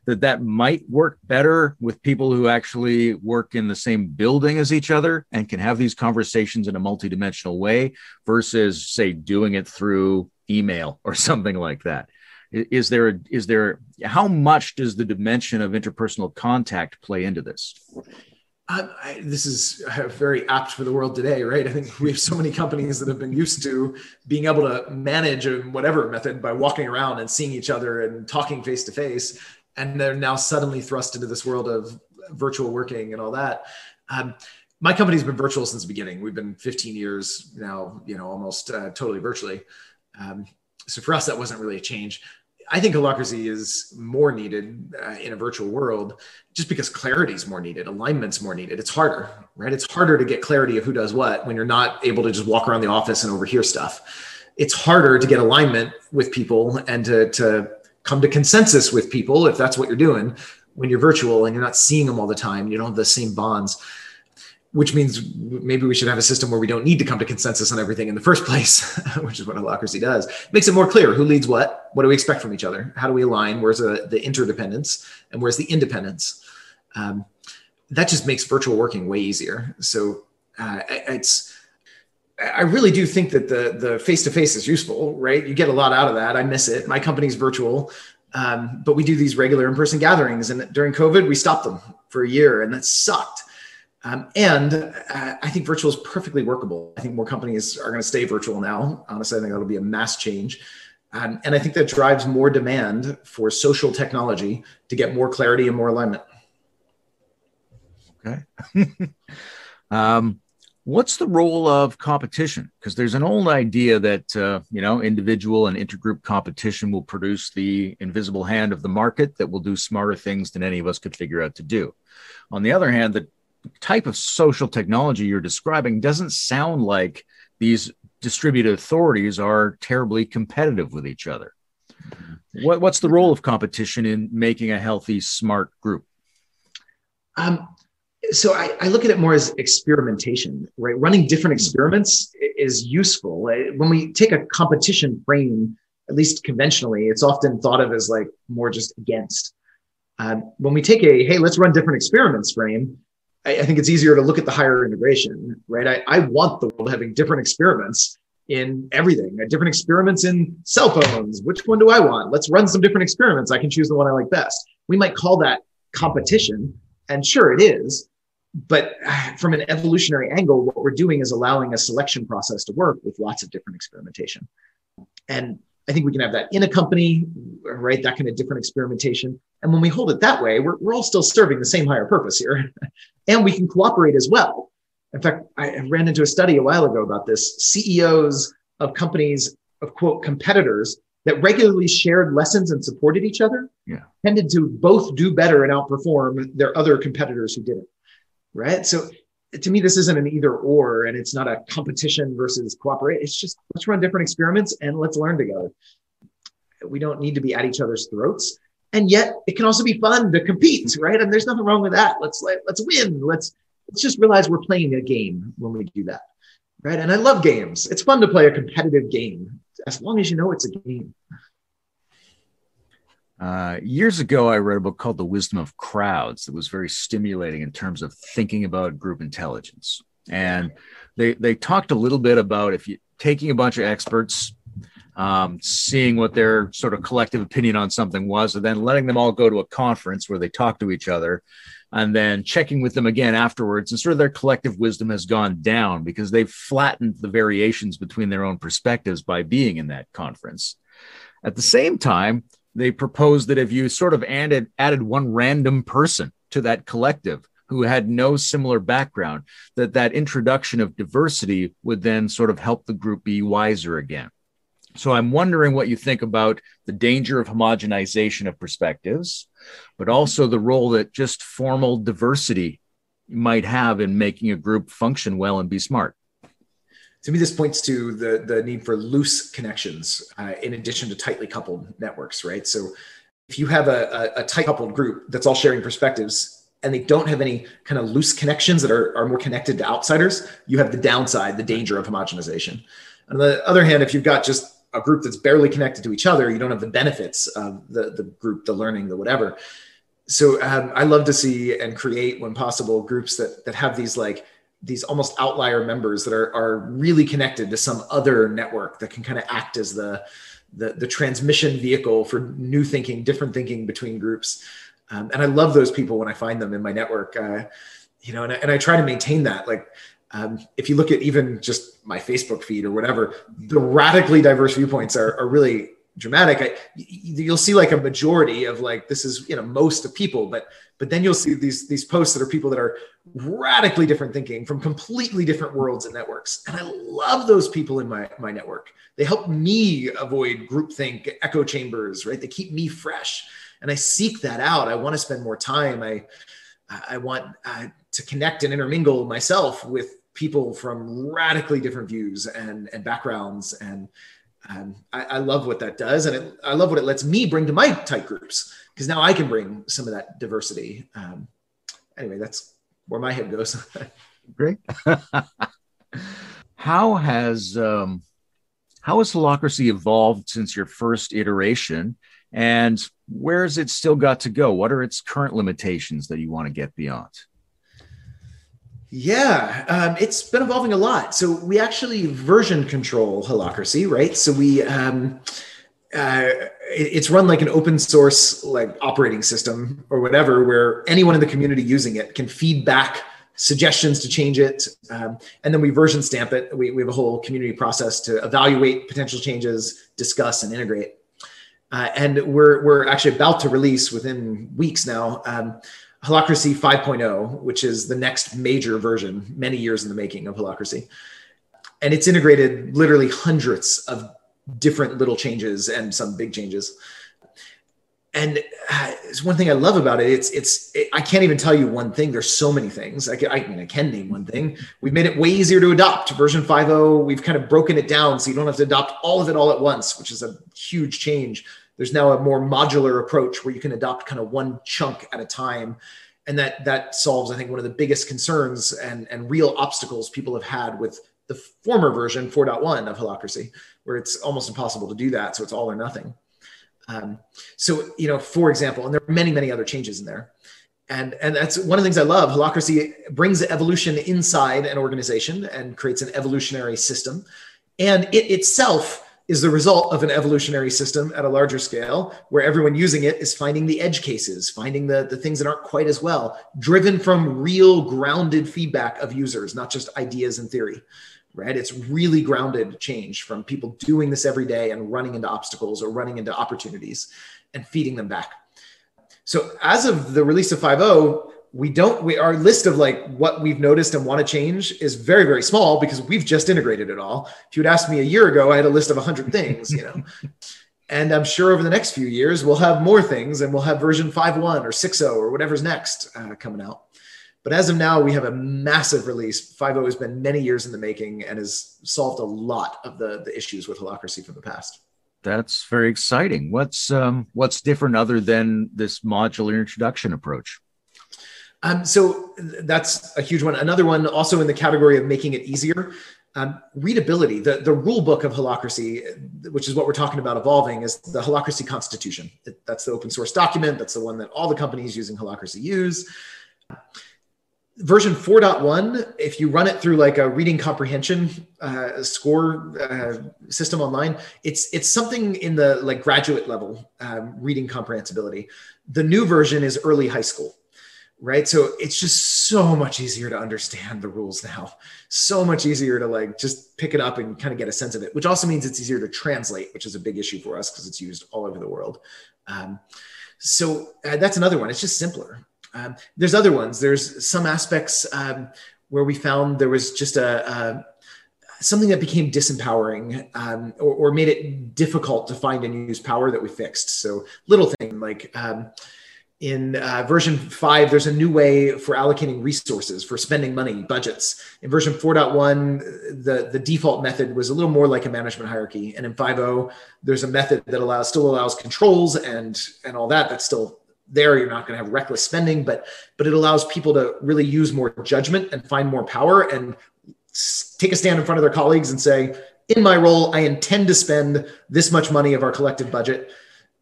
that that might work better with people who actually work in the same building as each other and can have these conversations in a multidimensional way versus say doing it through email or something like that. Is there is there how much does the dimension of interpersonal contact play into this? I, I, this is very apt for the world today, right? I think we have so many companies that have been used to being able to manage whatever method by walking around and seeing each other and talking face to face and they're now suddenly thrust into this world of virtual working and all that. Um, my company's been virtual since the beginning. We've been 15 years now, you know, almost uh, totally virtually. Um, so for us, that wasn't really a change. I think holacracy is more needed uh, in a virtual world just because clarity is more needed, alignment's more needed. It's harder, right? It's harder to get clarity of who does what when you're not able to just walk around the office and overhear stuff. it's harder to get alignment with people and to, to come to consensus with people if that's what you're doing when you're virtual and you're not seeing them all the time you don't have the same bonds which means maybe we should have a system where we don't need to come to consensus on everything in the first place, which is what a holacracy does. It makes it more clear who leads what, what do we expect from each other, how do we align, where's the, the interdependence, and where's the independence. Um, that just makes virtual working way easier. So uh, it's I really do think that the the face to face is useful, right? You get a lot out of that. I miss it. My company's virtual, um, but we do these regular in person gatherings, and during COVID, we stopped them for a year, and that sucked. Um, and uh, I think virtual is perfectly workable. I think more companies are going to stay virtual now. Honestly, I think that'll be a mass change. Um, and I think that drives more demand for social technology to get more clarity and more alignment. Okay. um, what's the role of competition? Because there's an old idea that uh, you know individual and intergroup competition will produce the invisible hand of the market that will do smarter things than any of us could figure out to do. On the other hand, the type of social technology you're describing doesn't sound like these distributed authorities are terribly competitive with each other. What, what's the role of competition in making a healthy, smart group? Um, so I, I, look at it more as experimentation, right? Running different experiments is useful. When we take a competition frame, at least conventionally, it's often thought of as like more just against. Um, when we take a hey, let's run different experiments frame, I, I, think it's easier to look at the higher integration, right? I, I want the world having different experiments in everything, different experiments in cell phones. Which one do I want? Let's run some different experiments. I can choose the one I like best. We might call that competition. And sure, it is. But from an evolutionary angle, what we're doing is allowing a selection process to work with lots of different experimentation. And I think we can have that in a company, right? That kind of different experimentation. And when we hold it that way, we're, we're all still serving the same higher purpose here. and we can cooperate as well. In fact, I ran into a study a while ago about this. CEOs of companies, of quote, competitors that regularly shared lessons and supported each other yeah. tended to both do better and outperform their other competitors who didn't. Right. So to me, this isn't an either or, and it's not a competition versus cooperate. It's just let's run different experiments and let's learn together. We don't need to be at each other's throats and yet it can also be fun to compete, right? And there's nothing wrong with that. Let's let, let's win. Let's let's just realize we're playing a game when we do that, right? And I love games. It's fun to play a competitive game as long as you know it's a game. Uh, years ago, I read a book called The Wisdom of Crowds that was very stimulating in terms of thinking about group intelligence. And they they talked a little bit about if you taking a bunch of experts, um, seeing what their sort of collective opinion on something was, and then letting them all go to a conference where they talk to each other, and then checking with them again afterwards. And sort of their collective wisdom has gone down because they've flattened the variations between their own perspectives by being in that conference. At the same time, they proposed that if you sort of added, added one random person to that collective, who had no similar background that that introduction of diversity would then sort of help the group be wiser again so I'm wondering what you think about the danger of homogenization of perspectives, but also the role that just formal diversity might have in making a group function well and be smart. To me, this points to the, the need for loose connections uh, in addition to tightly coupled networks, right? So if you have a, a, a tight coupled group that's all sharing perspectives and they don't have any kind of loose connections that are, are more connected to outsiders, you have the downside, the danger of homogenization. On the other hand, if you've got just a group that's barely connected to each other, you don't have the benefits of the, the group, the learning, the whatever. So um, I love to see and create when possible groups that, that have these like these almost outlier members that are, are really connected to some other network that can kind of act as the, the, the transmission vehicle for new thinking, different thinking between groups. Um, and I love those people when I find them in my network. Uh, you know, and I, and I try to maintain that. Like um, if you look at even just my Facebook feed or whatever, the radically diverse viewpoints are, are really dramatic. I, you'll see like a majority of like this is you know most of people, but but then you'll see these these posts that are people that are radically different thinking from completely different worlds and networks, and I love those people in my my network. They help me avoid groupthink echo chambers, right? They keep me fresh, and I seek that out. I want to spend more time. I I want uh, to connect and intermingle myself with people from radically different views and, and backgrounds and Um, I, I, love what that does, and it, I love what it lets me bring to my tight groups because now I can bring some of that diversity. Um, anyway, that's where my head goes. Great. how has um, how has Holacracy evolved since your first iteration, and where has it still got to go? What are its current limitations that you want to get beyond? Yeah, um, it's been evolving a lot. So we actually version control Holacracy, right? So we um, uh, it's run like an open source like operating system or whatever, where anyone in the community using it can feed back suggestions to change it, um, and then we version stamp it. We, we have a whole community process to evaluate potential changes, discuss, and integrate. Uh, and we're we're actually about to release within weeks now um, Holacracy 5.0, which is the next major version, many years in the making of Holacracy. And it's integrated literally hundreds of different little changes and some big changes. And uh, it's one thing I love about it. It's it's it, I can't even tell you one thing. There's so many things. I, can, I mean I can name one thing. We've made it way easier to adopt. Version 5.0. We've kind of broken it down so you don't have to adopt all of it all at once, which is a huge change there's now a more modular approach where you can adopt kind of one chunk at a time. And that that solves, I think, one of the biggest concerns and, and real obstacles people have had with the former version 4.1 of Holacracy, where it's almost impossible to do that. So it's all or nothing. Um, so, you know, for example, and there are many, many other changes in there. And, and that's one of the things I love. Holacracy brings evolution inside an organization and creates an evolutionary system. And it itself is the result of an evolutionary system at a larger scale where everyone using it is finding the edge cases, finding the, the things that aren't quite as well, driven from real grounded feedback of users, not just ideas and theory, right? It's really grounded change from people doing this every day and running into obstacles or running into opportunities and feeding them back. So as of the release of 5.0, we don't we our list of like what we've noticed and want to change is very very small because we've just integrated it all. If you had asked me a year ago i had a list of 100 things you know. And i'm sure over the next few years we'll have more things and we'll have version 5.1 or 6.0 or whatever's next uh, coming out. But as of now we have a massive release. 5.0 has been many years in the making and has solved a lot of the, the issues with holacracy from the past. That's very exciting. What's um, what's different other than this modular introduction approach um, so that's a huge one. Another one, also in the category of making it easier, um, readability. The, the rule book of Holacracy, which is what we're talking about evolving, is the Holacracy Constitution. That's the open source document. That's the one that all the companies using Holacracy use. Version 4.1, if you run it through like a reading comprehension uh, score uh, system online, it's it's something in the like graduate level um, reading comprehensibility. The new version is early high school right? So it's just so much easier to understand the rules now. So much easier to like just pick it up and kind of get a sense of it which also means it's easier to translate which is a big issue for us because it's used all over the world. Um, so uh, that's another one. It's just simpler. Um, there's other ones. There's some aspects um, where we found there was just a, a something that became disempowering um, or, or, made it difficult to find and use power that we fixed. So little thing like um, in uh, version 5 there's a new way for allocating resources for spending money budgets. In version 4.1 the, the default method was a little more like a management hierarchy. And in 5.0 there's a method that allows still allows controls and and all that that's still there. You're not going to have reckless spending but but it allows people to really use more judgment and find more power and take a stand in front of their colleagues and say in my role i intend to spend this much money of our collective budget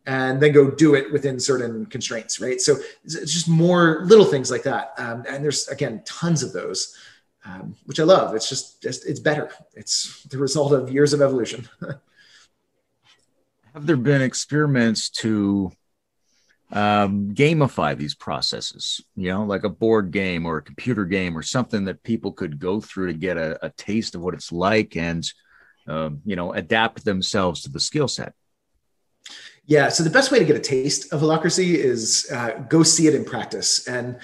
and then go do it within certain constraints, right? So it's just more little things like that. Um, and there's again tons of those, um, which I love. It's just, just it's better. It's the result of years of evolution. Have there been experiments to um, gamify these processes? You know, like a board game or a computer game or something that people could go through to get a, a taste of what it's like and um, you know adapt themselves to the skill set. Yeah. So the best way to get a taste of holacracy is uh, go see it in practice. And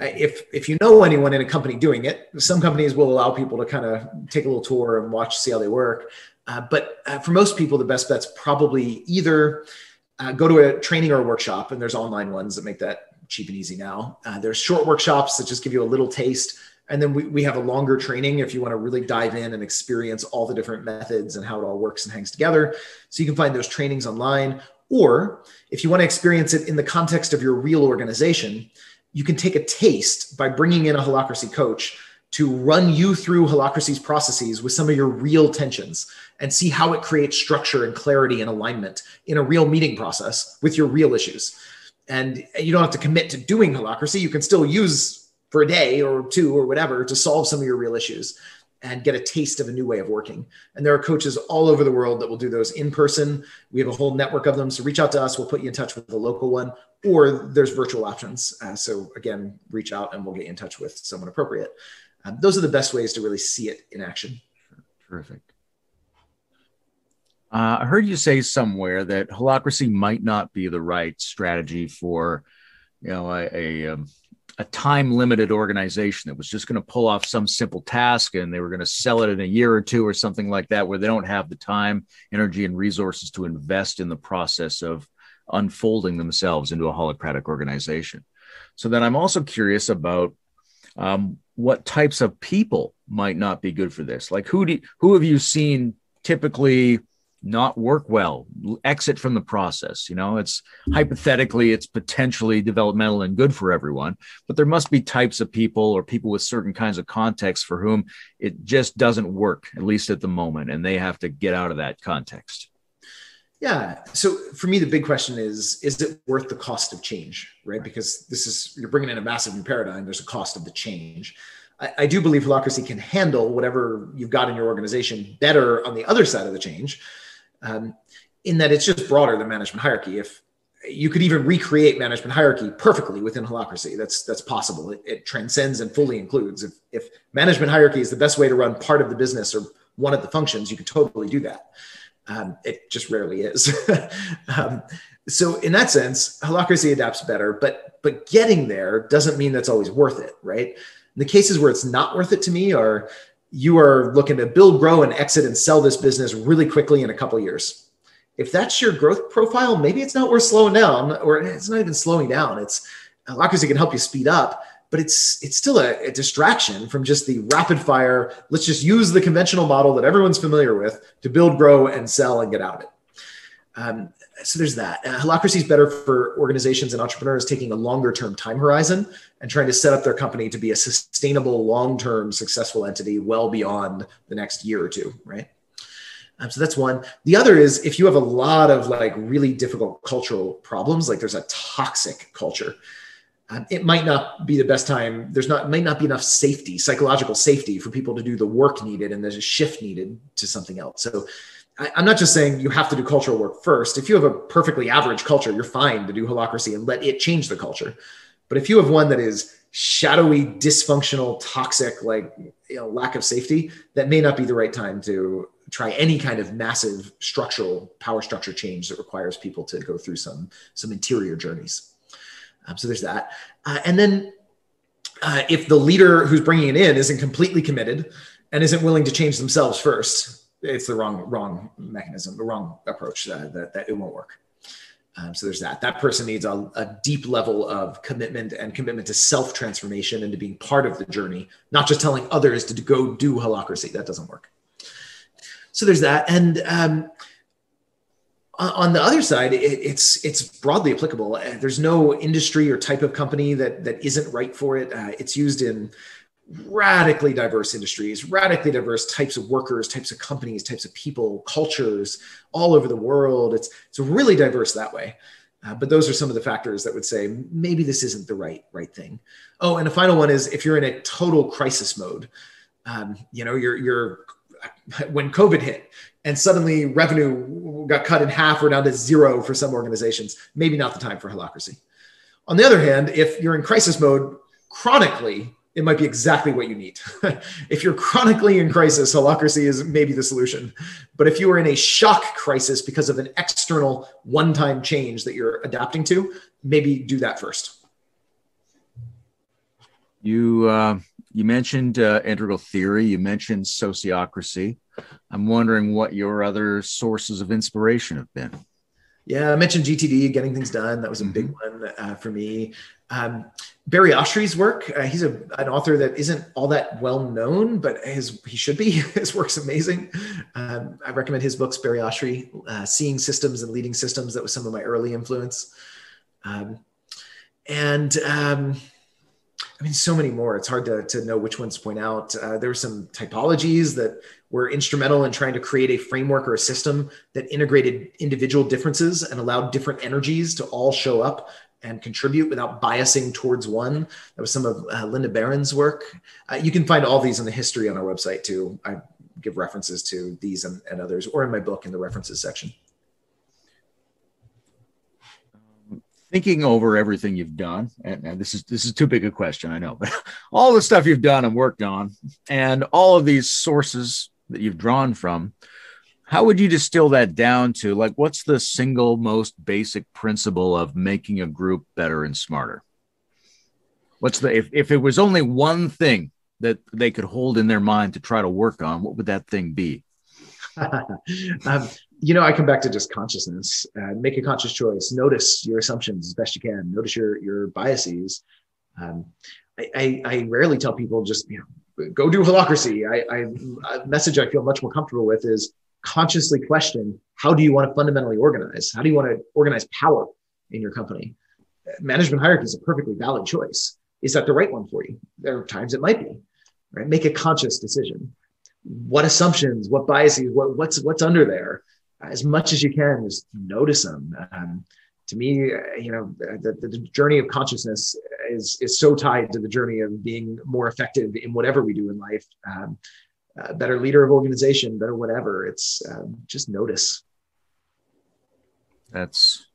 if if you know anyone in a company doing it, some companies will allow people to kind of take a little tour and watch, see how they work. Uh, but uh, for most people, the best bet's probably either uh, go to a training or a workshop, and there's online ones that make that cheap and easy now. Uh, there's short workshops that just give you a little taste And then we, we have a longer training if you want to really dive in and experience all the different methods and how it all works and hangs together. So you can find those trainings online. Or if you want to experience it in the context of your real organization, you can take a taste by bringing in a holacracy coach to run you through holacracy's processes with some of your real tensions and see how it creates structure and clarity and alignment in a real meeting process with your real issues. And you don't have to commit to doing holacracy. You can still use for a day or two or whatever to solve some of your real issues and get a taste of a new way of working. And there are coaches all over the world that will do those in person. We have a whole network of them. So reach out to us. We'll put you in touch with the local one, or there's virtual options. Uh, so again, reach out and we'll get you in touch with someone appropriate. Um, those are the best ways to really see it in action. Terrific. Uh, I heard you say somewhere that holacracy might not be the right strategy for, you know, a, a, um, a time limited organization that was just going to pull off some simple task and they were going to sell it in a year or two or something like that, where they don't have the time, energy, and resources to invest in the process of unfolding themselves into a holacratic organization. So then I'm also curious about um, what types of people might not be good for this. Like who do who have you seen typically not work well, exit from the process? You know, it's hypothetically it's potentially developmental and good for everyone, but there must be types of people or people with certain kinds of contexts for whom it just doesn't work, at least at the moment, and they have to get out of that context. Yeah. So for me, the big question is: Is it worth the cost of change? Right? Because this is you're bringing in a massive new paradigm. There's a cost of the change. I, I do believe holacracy can handle whatever you've got in your organization better on the other side of the change, um, in that it's just broader than management hierarchy. If you could even recreate management hierarchy perfectly within holacracy. That's that's possible. It, it, transcends and fully includes. If if management hierarchy is the best way to run part of the business or one of the functions, you could totally do that. Um, it just rarely is. um, so in that sense, holacracy adapts better, but but getting there doesn't mean that's always worth it, right? the cases where it's not worth it to me are you are looking to build, grow, and exit and sell this business really quickly in a couple years. If that's your growth profile, maybe it's not worth slowing down, or it's not even slowing down. It's holacracy can help you speed up, but it's it's still a, a, distraction from just the rapid fire. Let's just use the conventional model that everyone's familiar with to build, grow, and sell and get out of it. Um, so there's that. Uh, holacracy is better for organizations and entrepreneurs taking a longer term time horizon and trying to set up their company to be a sustainable, long term, successful entity well beyond the next year or two, right? Um, so that's one. The other is if you have a lot of like really difficult cultural problems, like there's a toxic culture um, it might not be the best time. There's not might not be enough safety, psychological safety, for people to do the work needed, and there's a shift needed to something else. So I, am not just saying you have to do cultural work first. If you have a perfectly average culture, you're fine to do holacracy and let it change the culture. But if you have one that is shadowy, dysfunctional, toxic, like you know, lack of safety, that may not be the right time to try any kind of massive structural power structure change that requires people to go through some some interior journeys. Um, so there's that. Uh, and then uh, if the leader who's bringing it in isn't completely committed and isn't willing to change themselves first, it's the wrong wrong mechanism, the wrong approach. Uh, that, that it won't work. Um, so there's that. That person needs a, a, deep level of commitment and commitment to self transformation and to being part of the journey, not just telling others to go do holacracy. That doesn't work. So there's that. And um, on the other side, it, it's it's broadly applicable. Uh, there's no industry or type of company that that isn't right for it. Uh, it's used in radically diverse industries, radically diverse types of workers, types of companies, types of people, cultures all over the world. It's it's really diverse that way. Uh, but those are some of the factors that would say maybe this isn't the right right thing. Oh, and the final one is if you're in a total crisis mode, um, you know, you're you're when COVID hit and suddenly revenue got cut in half or down to zero for some organizations, maybe not the time for holacracy. On the other hand, if you're in crisis mode chronically, it might be exactly what you need. if you're chronically in crisis, holacracy is maybe the solution. But if you are in a shock crisis because of an external one time change that you're adapting to, maybe do that first. You uh, you mentioned uh, integral theory. You mentioned sociocracy. I'm wondering what your other sources of inspiration have been. Yeah, I mentioned GTD, getting things done. That was a big mm-hmm. one uh, for me. Um, Barry Oshry's work. Uh, he's a, an author that isn't all that well known, but his he should be. his work's amazing. Um, I recommend his books. Barry Oshry, uh, Seeing Systems and Leading Systems. That was some of my early influence. Um, and um, I mean, so many more. It's hard to, to know which ones to point out. Uh, there were some typologies that were instrumental in trying to create a framework or a system that integrated individual differences and allowed different energies to all show up and contribute without biasing towards one. That was some of uh, Linda Berens's work. Uh, you can find all these in the history on our website too. I give references to these and, and others, or in my book in the references section. thinking over everything you've done and, and, this is this is too big a question i know but all the stuff you've done and worked on and all of these sources that you've drawn from how would you distill that down to like what's the single most basic principle of making a group better and smarter what's the if, if it was only one thing that they could hold in their mind to try to work on what would that thing be um, you know, I come back to just consciousness. Uh, make a conscious choice. Notice your assumptions as best you can. Notice your your biases. Um, I, I, I, rarely tell people just you know go do holacracy. I, I a message I feel much more comfortable with is consciously question how do you want to fundamentally organize? How do you want to organize power in your company? Management hierarchy is a perfectly valid choice. Is that the right one for you? There are times it might be. Right? Make a conscious decision. What assumptions? What biases? What, what's what's under there? as much as you can, just notice them. Um, to me, you know, the, the, journey of consciousness is is so tied to the journey of being more effective in whatever we do in life. Um, better leader of organization, better whatever. It's um, just notice. That's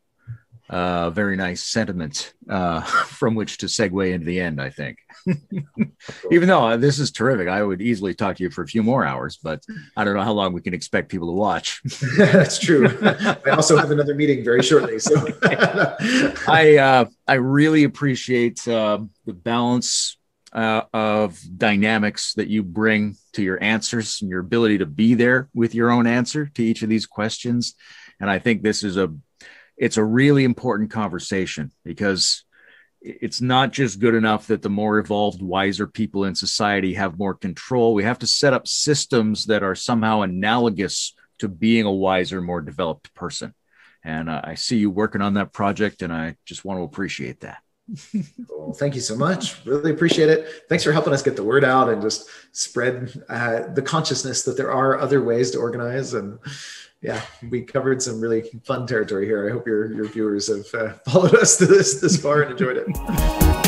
a very nice sentiment uh, from which to segue into the end, I think. Even though uh, this is terrific, I would easily talk to you for a few more hours, but I don't know how long we can expect people to watch. That's true. I also have another meeting very shortly. So I uh, I really appreciate uh, the balance uh, of dynamics that you bring to your answers and your ability to be there with your own answer to each of these questions. And I think this is a it's a really important conversation because it's not just good enough that the more evolved, wiser people in society have more control. We have to set up systems that are somehow analogous to being a wiser, more developed person. And uh, I see you working on that project, and I just want to appreciate that. cool. Thank you so much. Really appreciate it. Thanks for helping us get the word out and just spread uh, the consciousness that there are other ways to organize and yeah, we covered some really fun territory here. I hope your your viewers have uh, followed us to this this far and enjoyed it.